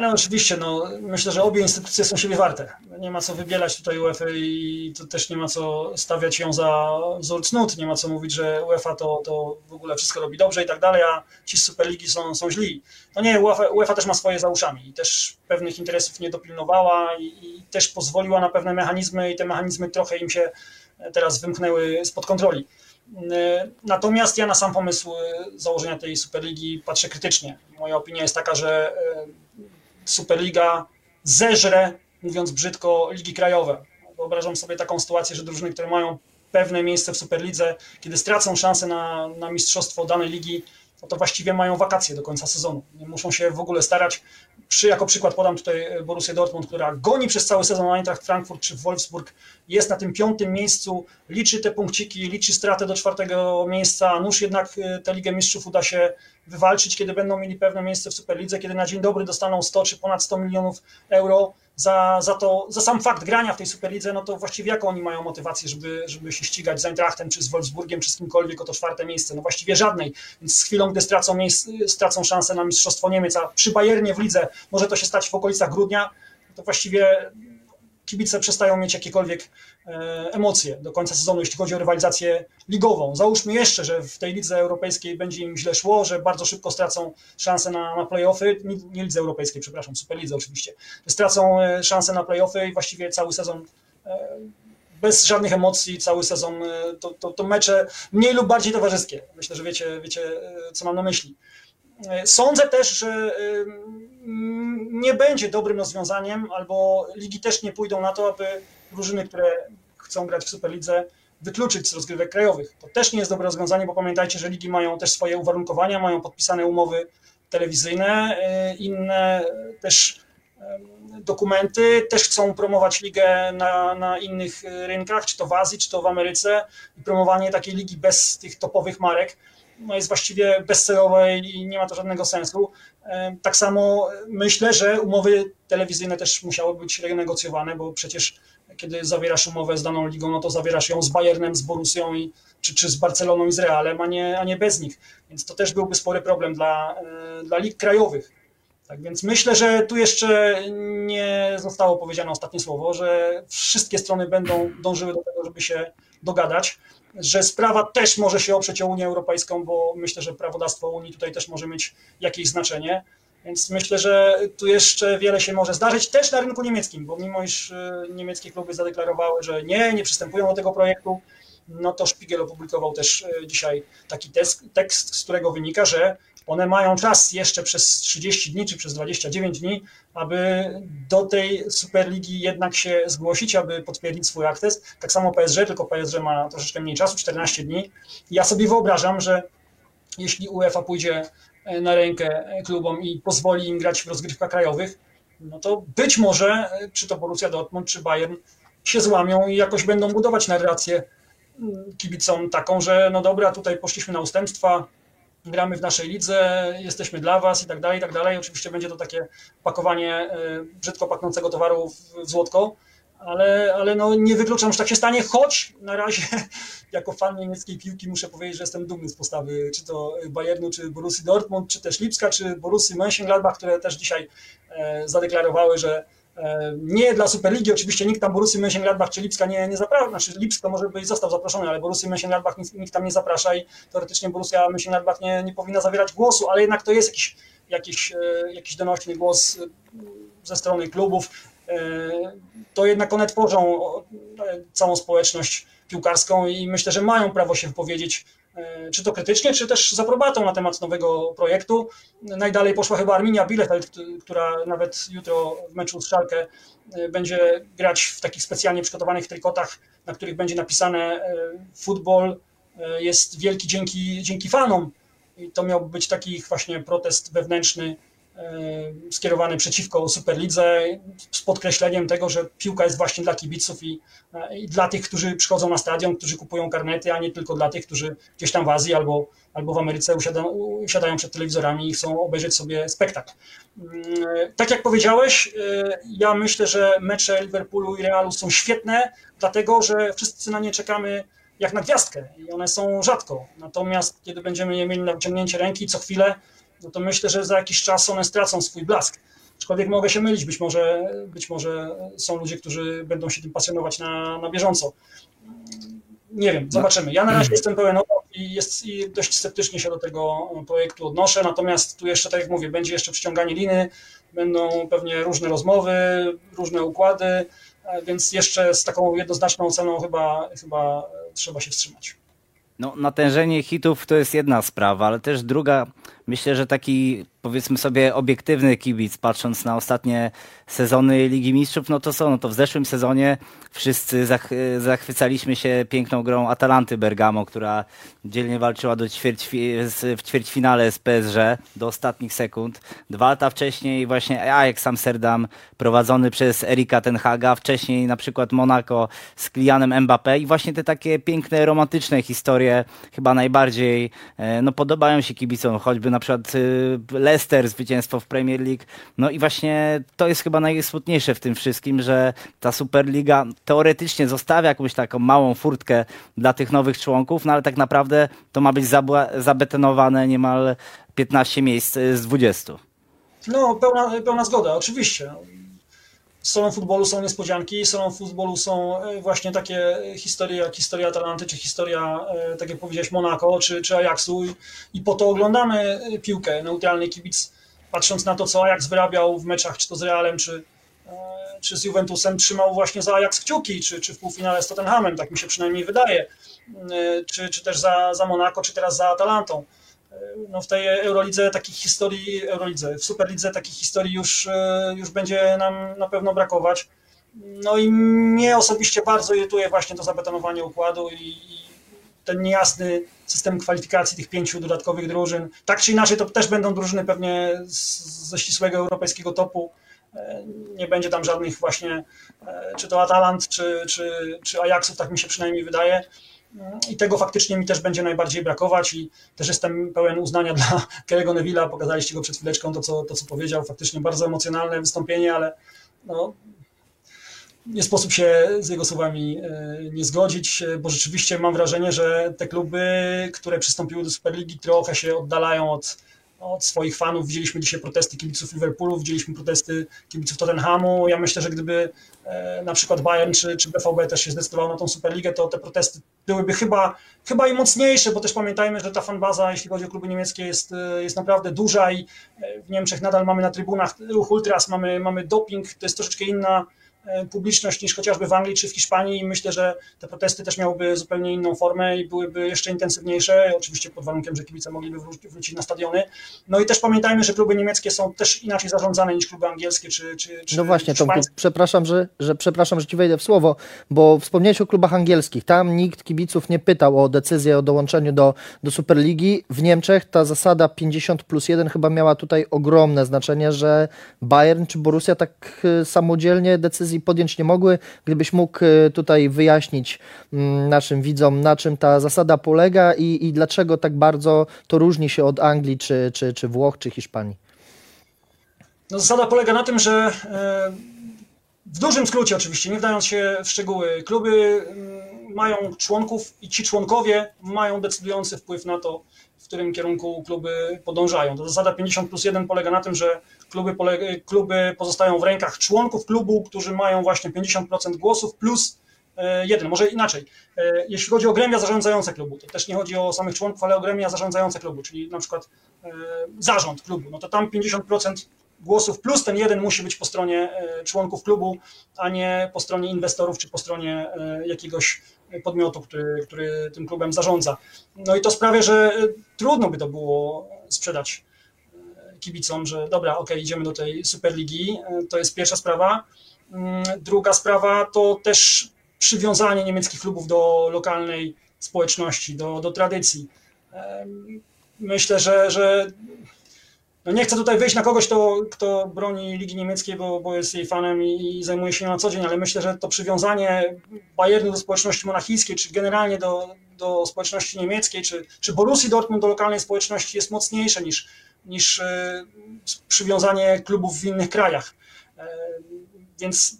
No oczywiście, no, myślę, że obie instytucje są siebie warte. Nie ma co wybielać tutaj UEFA i to też nie ma co stawiać ją za wzór cnót, nie ma co mówić, że UEFA to, to w ogóle wszystko robi dobrze i tak dalej, a ci z Superligi są, są źli. No nie, UEFA, UEFA też ma swoje za uszami i też pewnych interesów nie dopilnowała i, i też pozwoliła na pewne mechanizmy i te mechanizmy trochę im się teraz wymknęły spod kontroli. Natomiast ja na sam pomysł założenia tej Superligi patrzę krytycznie. Moja opinia jest taka, że Superliga zeżre, mówiąc brzydko, ligi krajowe. Wyobrażam sobie taką sytuację, że drużyny, które mają pewne miejsce w Superlidze, kiedy stracą szansę na, na mistrzostwo danej ligi, no to właściwie mają wakacje do końca sezonu. Nie muszą się w ogóle starać. Przy, jako przykład podam tutaj Borussię Dortmund, która goni przez cały sezon Eintracht Frankfurt czy Wolfsburg, jest na tym piątym miejscu, liczy te punkciki, liczy stratę do czwartego miejsca, nuż jednak y, tę Ligę Mistrzów uda się wywalczyć, kiedy będą mieli pewne miejsce w Superlidze, kiedy na dzień dobry dostaną 100 czy ponad 100 milionów euro za, za, to, za sam fakt grania w tej Superlidze, no to właściwie jaką oni mają motywację, żeby, żeby się ścigać z Eintrachtem, czy z Wolfsburgiem, czy z kimkolwiek o to czwarte miejsce? No właściwie żadnej. Więc z chwilą, gdy stracą, miejsce, stracą szansę na Mistrzostwo Niemiec, a przy Bayernie w lidze może to się stać w okolicach grudnia, to właściwie kibice przestają mieć jakiekolwiek e, emocje do końca sezonu, jeśli chodzi o rywalizację ligową. Załóżmy jeszcze, że w tej lidze europejskiej będzie im źle szło, że bardzo szybko stracą szansę na, na playoffy, nie, nie lidze europejskiej, przepraszam, Superlidze oczywiście, stracą e, szansę na playoffy i właściwie cały sezon e, bez żadnych emocji, cały sezon to, to, to mecze mniej lub bardziej towarzyskie. Myślę, że wiecie, wiecie co mam na myśli. Sądzę też, że nie będzie dobrym rozwiązaniem, albo ligi też nie pójdą na to, aby drużyny, które chcą grać w Superlidze, wykluczyć z rozgrywek krajowych. To też nie jest dobre rozwiązanie, bo pamiętajcie, że ligi mają też swoje uwarunkowania, mają podpisane umowy telewizyjne, y, inne też dokumenty, też chcą promować ligę na, na innych rynkach, czy to w Azji, czy to w Ameryce i promowanie takiej ligi bez tych topowych marek no jest właściwie bezcelowe i nie ma to żadnego sensu. Tak samo myślę, że umowy telewizyjne też musiały być renegocjowane, bo przecież kiedy zawierasz umowę z daną ligą, no to zawierasz ją z Bayernem, z Borussią i, czy, czy z Barceloną i z Realem, a nie, a nie bez nich. Więc to też byłby spory problem dla, e, dla lig krajowych. Tak więc myślę, że tu jeszcze nie zostało powiedziane ostatnie słowo, że wszystkie strony będą dążyły do tego, żeby się dogadać że sprawa też może się oprzeć o Unię Europejską, bo myślę, że prawodawstwo Unii tutaj też może mieć jakieś znaczenie. Więc myślę, że tu jeszcze wiele się może zdarzyć, też na rynku niemieckim, bo mimo iż y, niemieckie kluby zadeklarowały, że nie, nie przystępują do tego projektu, no to Spiegel opublikował też y, dzisiaj taki tekst, tekst z którego wynika, że one mają czas jeszcze przez 30 dni czy przez 29 dni, aby do tej Superligi jednak się zgłosić, aby potwierdzić swój akces. Tak samo PSG, tylko PSG ma troszeczkę mniej czasu, 14 dni. Ja sobie wyobrażam, że jeśli UEFA pójdzie e, na rękę klubom i pozwoli im grać w rozgrywkach krajowych, no to być może, e, czy to Borussia Dortmund, czy Bayern się złamią i jakoś będą budować narrację mm, kibicom taką, że no dobra, tutaj poszliśmy na ustępstwa, gramy w naszej lidze, jesteśmy dla was i tak dalej, i tak dalej. Oczywiście będzie to takie pakowanie e, brzydko pachnącego towaru w złotko, ale, ale no nie wykluczam, że tak się stanie, choć na razie jako fan niemieckiej piłki muszę powiedzieć, że jestem dumny z postawy czy to Bayernu, czy Borussii Dortmund, czy też Lipska, czy Borussii Mönchengladbach, które też dzisiaj e, zadeklarowały, że nie dla Superligi, oczywiście nikt tam Borussii Mönchengladbach czy Lipska nie, nie zaprasza, znaczy Lipsk to może być został zaproszony, ale Borussii Mönchengladbach nikt, nikt tam nie zaprasza i teoretycznie Borussia Mönchengladbach nie, nie powinna zawierać głosu, ale jednak to jest jakiś, jakiś, e, jakiś donośny głos e, ze strony klubów. To jednak one tworzą całą społeczność piłkarską i myślę, że mają prawo się wypowiedzieć E, czy to krytycznie, czy też z aprobatą na temat nowego projektu. Najdalej poszła chyba Arminia Bielefeld, która nawet jutro w meczu z Szalkę e, będzie grać w takich specjalnie przygotowanych trykotach, na których będzie napisane e, futbol jest wielki dzięki, dzięki fanom. I to miał być taki właśnie protest wewnętrzny skierowany przeciwko Superlidze z podkreśleniem tego, że piłka jest właśnie dla kibiców i, i, dla tych, którzy przychodzą na stadion, którzy kupują karnety, a nie tylko dla tych, którzy gdzieś tam w Azji albo, albo w Ameryce usiadają, usiadają przed telewizorami i chcą obejrzeć sobie spektakl. Tak jak powiedziałeś, ja myślę, że mecze Liverpoolu i Realu są świetne, dlatego że wszyscy na nie czekamy jak na gwiazdkę i one są rzadko. Natomiast kiedy będziemy je mieli na wyciągnięcie ręki co chwilę, no to myślę, że za jakiś czas one stracą swój blask. Aczkolwiek mogę się mylić, być może, być może są ludzie, którzy będą się tym pasjonować na, na bieżąco. Nie wiem, zobaczymy. Ja na razie jestem pełen obaw i, jest, i dość sceptycznie się do tego projektu odnoszę, natomiast tu jeszcze, tak jak mówię, będzie jeszcze przyciąganie liny, będą pewnie różne rozmowy, różne układy, więc jeszcze z taką jednoznaczną oceną chyba, chyba trzeba się wstrzymać. No, natężenie hitów to jest jedna sprawa, ale też druga, myślę, że taki powiedzmy sobie obiektywny kibic, patrząc na ostatnie sezony Ligi Mistrzów, no to są, no to w zeszłym sezonie wszyscy zach zachwycaliśmy się piękną grą Atalanty Bergamo, która dzielnie walczyła do ćwierć, w ćwierćfinale z PSG do ostatnich sekund. Dwa lata wcześniej właśnie Ajax Amsterdam prowadzony przez Erika Tenhaga, wcześniej na przykład Monaco z Kylianem Mbappé i właśnie te takie piękne, romantyczne historie chyba najbardziej e, no, podobają się kibicom, choćby na przykład e, Leicester, zwycięstwo w Premier League. No i właśnie to jest chyba najsmutniejsze w tym wszystkim, że ta Superliga teoretycznie zostawia jakąś taką małą furtkę dla tych nowych członków, no ale tak naprawdę to ma być zabetonowane niemal 15 miejsc z 20. No, pełna, pełna zgoda, oczywiście. Solą futbolu są niespodzianki, solą futbolu są e, właśnie takie historie jak historia Atalanty, czy historia, e, tak jak powiedziałeś, Monaco, czy, czy Ajaxu. I, po to oglądamy piłkę. Neutralny kibic, patrząc na to, co Ajax wyrabiał w meczach, czy to z Realem, czy, e, czy z Juventusem, trzymał właśnie za Ajax kciuki, czy, czy w półfinale z Tottenhamem, tak mi się przynajmniej wydaje, czy, czy też za, za Monaco, czy teraz za Atalantą no w tej Eurolidze takich historii, Eurolidze, w Superlidze takich historii już, e, już będzie nam na pewno brakować. No i mnie osobiście bardzo irytuje właśnie to zabetonowanie układu i, ten niejasny system kwalifikacji tych pięciu dodatkowych drużyn. Tak czy inaczej to też będą drużyny pewnie ze ścisłego europejskiego topu. E, nie będzie tam żadnych właśnie, e, czy to Atalant, czy, czy, czy Ajaxów, tak mi się przynajmniej wydaje i tego faktycznie mi też będzie najbardziej brakować i też jestem pełen uznania dla Kerry'ego Neville'a, pokazaliście go przed chwileczką, to co, to co powiedział, faktycznie bardzo emocjonalne wystąpienie, ale no, nie sposób się z jego słowami e, nie zgodzić, bo rzeczywiście mam wrażenie, że te kluby, które przystąpiły do Superligi trochę się oddalają od, od swoich fanów. Widzieliśmy dzisiaj protesty kibiców Liverpoolu, widzieliśmy protesty kibiców Tottenhamu. Ja myślę, że gdyby e, na przykład Bayern czy, czy BVB też się zdecydował na tą Superligę, to te protesty byłyby chyba, chyba i mocniejsze, bo też pamiętajmy, że ta fanbaza, jeśli chodzi o kluby niemieckie, jest, e, jest naprawdę duża i e, w Niemczech nadal mamy na trybunach ruch ultras, mamy, mamy doping, to jest troszeczkę inna publiczność niż chociażby w Anglii czy w Hiszpanii i myślę, że te protesty też miałyby zupełnie inną formę i byłyby jeszcze intensywniejsze, oczywiście pod warunkiem, że kibice mogliby wrócić na stadiony. No i też pamiętajmy, że kluby niemieckie są też inaczej zarządzane niż kluby angielskie czy, czy, czy No właśnie, Tomku, przepraszam, że, że, przepraszam, że ci wejdę w słowo, bo wspomniałeś o klubach angielskich. Tam nikt kibiców nie pytał o decyzję o dołączeniu do, do Superligi. W Niemczech ta zasada 50 plus 1 chyba miała tutaj ogromne znaczenie, że Bayern czy Borussia tak e, samodzielnie decyzję decyzji podjąć nie mogły. Gdybyś mógł e, tutaj wyjaśnić mm, naszym widzom, na czym ta zasada polega i, i dlaczego tak bardzo to różni się od Anglii, czy, czy, czy Włoch, czy Hiszpanii? No, zasada polega na tym, że e, w dużym skrócie oczywiście, nie wdając się w szczegóły, kluby mm, mają członków i ci członkowie mają decydujący wpływ na to, którym kierunku kluby podążają. To zasada 50 plus 1 polega na tym, że kluby, kluby pozostają w rękach członków klubu, którzy mają właśnie 50% głosów plus e, jeden, może inaczej. E, jeśli chodzi o gremia zarządzające klubu, to też nie chodzi o samych członków, ale o gremia zarządzające klubu, czyli na przykład e, zarząd klubu, no to tam 50% głosów plus ten jeden musi być po stronie członków klubu, a nie po stronie inwestorów czy po stronie jakiegoś podmiotu, który, który tym klubem zarządza. No i to sprawia, że trudno by to było sprzedać kibicom, że dobra, ok, idziemy do tej Superligi. E, to jest pierwsza sprawa. Mm, druga sprawa to też przywiązanie niemieckich klubów do lokalnej społeczności, do, do tradycji. Myślę, że, że no nie chcę tutaj wyjść na kogoś, kto, kto broni Ligi Niemieckiej, bo, bo jest jej fanem i, i zajmuje się nią na co dzień, ale myślę, że to przywiązanie Bayernu do społeczności monachijskiej, czy generalnie do, do społeczności niemieckiej, czy, czy Borussii Dortmund do lokalnej społeczności jest mocniejsze niż, niż e, przywiązanie klubów w innych krajach. E, więc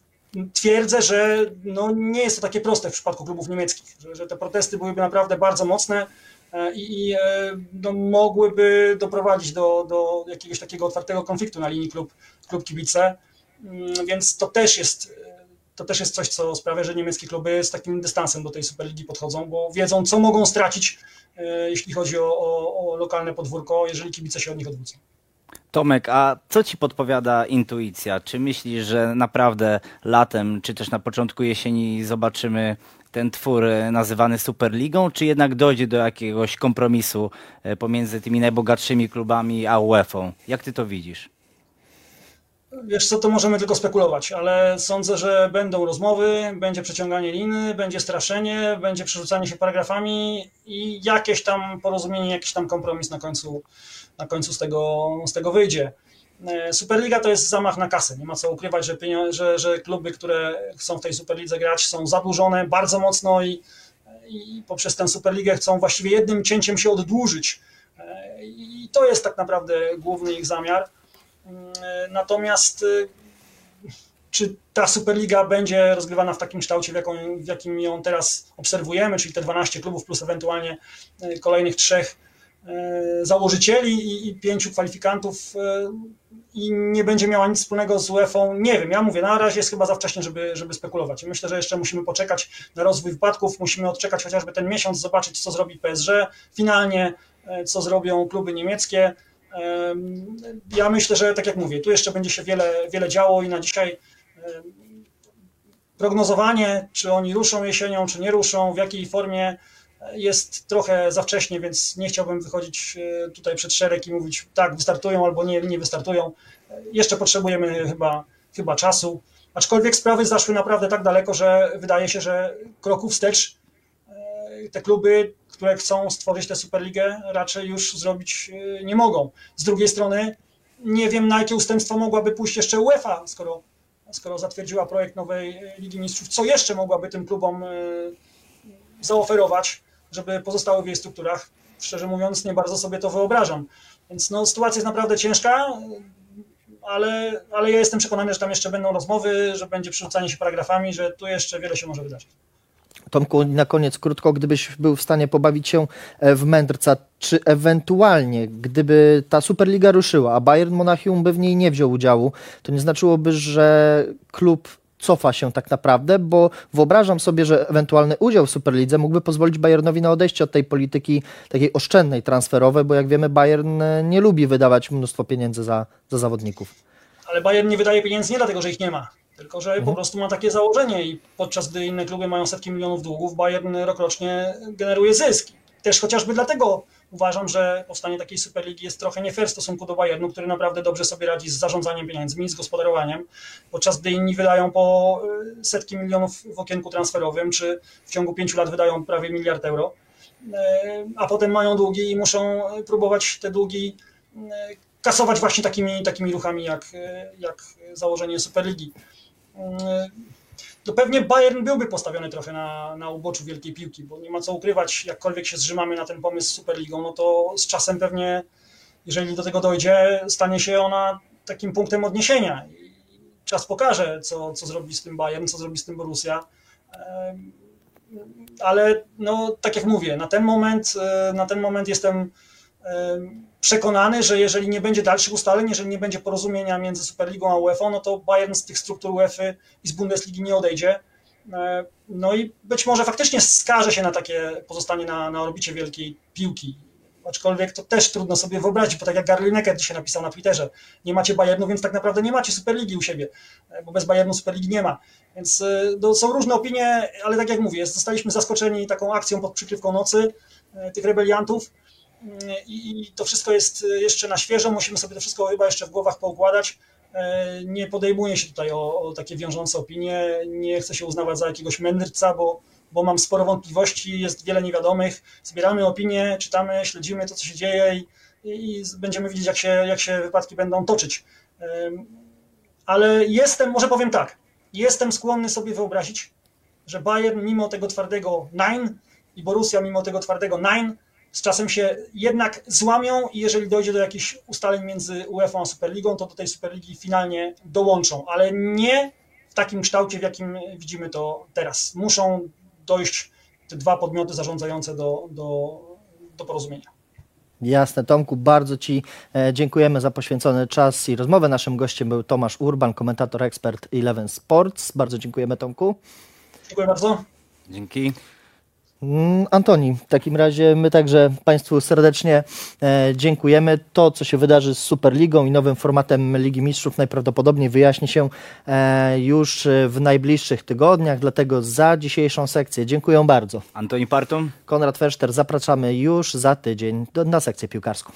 twierdzę, że no nie jest to takie proste w przypadku klubów niemieckich, że, że te protesty byłyby naprawdę bardzo mocne i, i no, mogłyby doprowadzić do, do jakiegoś takiego otwartego konfliktu na linii klub, klub kibice, mm, więc to też jest to też jest coś, co sprawia, że niemieckie kluby z takim dystansem do tej Superligi podchodzą, bo wiedzą, co mogą stracić, jeśli chodzi o, o, o lokalne podwórko, jeżeli kibice się od nich odwrócą. Tomek, a co ci podpowiada intuicja? Czy myślisz, że naprawdę latem, czy też na początku jesieni zobaczymy ten twór e, nazywany Superligą, czy jednak dojdzie do jakiegoś kompromisu e, pomiędzy tymi najbogatszymi klubami a UEFA? Jak ty to widzisz? Wiesz co, to możemy tylko spekulować, ale sądzę, że będą rozmowy, będzie przeciąganie liny, będzie straszenie, będzie przerzucanie się paragrafami i jakieś tam porozumienie, jakiś tam kompromis na końcu, na końcu z, tego, z tego wyjdzie. E, Superliga to jest zamach na kasę. Nie ma co ukrywać, że, że, że kluby, które chcą w tej Superlidze grać, są zadłużone bardzo mocno i, i poprzez tę Superligę chcą właściwie jednym cięciem się oddłużyć. E, I to jest tak naprawdę główny ich zamiar. E, natomiast czy ta Superliga będzie rozgrywana w takim kształcie, w, jaką, w jakim ją teraz obserwujemy, czyli te 12 klubów plus ewentualnie kolejnych trzech założycieli i, pięciu kwalifikantów i nie będzie miała nic wspólnego z UEFA. Nie wiem, ja mówię, na razie jest chyba za wcześnie, żeby, żeby spekulować. Myślę, że jeszcze musimy poczekać na rozwój wypadków, musimy odczekać chociażby ten miesiąc, zobaczyć, co zrobi PSG, finalnie, e, co zrobią kluby niemieckie. Ja myślę, że tak jak mówię, tu jeszcze będzie się wiele, wiele działo i na dzisiaj prognozowanie, czy oni ruszą jesienią, czy nie ruszą, w jakiej formie jest trochę za wcześnie, więc nie chciałbym wychodzić e, tutaj przed szereg i mówić tak, wystartują albo nie, nie wystartują. Jeszcze potrzebujemy chyba, chyba czasu. Aczkolwiek sprawy zaszły naprawdę tak daleko, że wydaje się, że kroków wstecz e, te kluby, które chcą stworzyć tę Superligę, raczej już zrobić e, nie mogą. Z drugiej strony nie wiem, na jakie ustępstwo mogłaby pójść jeszcze UEFA, skoro, skoro zatwierdziła projekt nowej Ligi Mistrzów. Co jeszcze mogłaby tym klubom zaoferować? Żeby pozostały w jej strukturach. Szczerze mówiąc, nie bardzo sobie to wyobrażam. Więc no, sytuacja jest naprawdę ciężka, ale, ale ja jestem przekonany, że tam jeszcze będą rozmowy, że będzie przerzucanie się paragrafami, że tu jeszcze wiele się może wydarzyć. Tomku, na koniec krótko, gdybyś był w stanie pobawić się e, w mędrca, czy ewentualnie, gdyby ta Superliga ruszyła, a Bayern Monachium by w niej nie wziął udziału, to nie znaczyłoby, że klub cofa się tak naprawdę, bo wyobrażam sobie, że ewentualny udział w Superlidze mógłby pozwolić Bayernowi na odejście od tej polityki takiej oszczędnej, transferowej, bo jak wiemy Bayern e, nie lubi wydawać mnóstwo pieniędzy za, za zawodników. Ale Bayern nie wydaje pieniędzy nie dlatego, że ich nie ma, tylko że mhm. po prostu ma takie założenie i podczas gdy inne kluby mają setki milionów długów, Bayern rokrocznie generuje zyski. Też chociażby dlatego uważam, że powstanie takiej Superligi jest trochę nie fair w stosunku do Bayernu, który naprawdę dobrze sobie radzi z zarządzaniem pieniędzmi, z gospodarowaniem, podczas gdy inni wydają po y, setki milionów w okienku transferowym, czy w ciągu pięciu lat wydają prawie miliard euro, y, a potem mają długi i muszą próbować te długi y, kasować właśnie takimi, takimi ruchami jak, jak założenie Superligi to pewnie Bayern byłby postawiony trochę na, na uboczu wielkiej piłki, bo nie ma co ukrywać, jakkolwiek się zrzymamy na ten pomysł z Superligą, no to z czasem pewnie, jeżeli do tego dojdzie, stanie się ona takim punktem odniesienia. I czas pokaże, co, co zrobi z tym Bayern, co zrobi z tym Borussia. Ale no, tak jak mówię, na ten moment, e, na ten moment jestem przekonany, że jeżeli nie będzie dalszych ustaleń, jeżeli nie będzie porozumienia między Superligą a UEFA, no to Bayern z tych struktur UEFA i z Bundesligi nie odejdzie. E, no i być może faktycznie skaże się na takie pozostanie na, na orbicie wielkiej piłki. Aczkolwiek to też trudno sobie wyobrazić, bo tak jak Gary Lineker dzisiaj napisał na Twitterze, nie macie Bayernu, więc tak naprawdę nie macie Superligi u siebie, e, bo bez Bayernu Superligi nie ma. Więc e, no, są różne opinie, ale tak jak mówię, zostaliśmy zaskoczeni taką akcją pod przykrywką nocy tych rebeliantów i to wszystko jest jeszcze na świeżo, musimy sobie to wszystko chyba jeszcze w głowach poukładać. E, nie podejmuję się tutaj o, o takie wiążące opinie, nie chcę się uznawać za jakiegoś mędrca, bo, bo mam sporo wątpliwości, jest wiele niewiadomych. Zbieramy opinie, czytamy, śledzimy to, co się dzieje i i będziemy widzieć, jak się, jak się wypadki będą toczyć. Ale jestem, może powiem tak, jestem skłonny sobie wyobrazić, że Bayern mimo tego twardego nine i Borussia mimo tego twardego nine z czasem się jednak złamią i jeżeli dojdzie do jakichś ustaleń między UEFA a Superligą, to do tej Superligi finalnie dołączą, ale nie w takim kształcie, w jakim widzimy to teraz. Muszą dojść te dwa podmioty zarządzające do, do, do porozumienia. Jasne, Tomku, bardzo Ci e, dziękujemy za poświęcony czas i rozmowę. Naszym gościem był Tomasz Urban, komentator ekspert Eleven Sports. Bardzo dziękujemy, Tomku. Dziękuję bardzo. Dzięki. Mm, Antoni, w takim razie my także Państwu serdecznie e, dziękujemy. To, co się wydarzy z Superligą i nowym formatem Ligi Mistrzów najprawdopodobniej wyjaśni się e, już w najbliższych tygodniach, dlatego za dzisiejszą sekcję dziękuję bardzo. Antoni Parton. Konrad Ferszter, zapraszamy już za tydzień do, na sekcję piłkarską.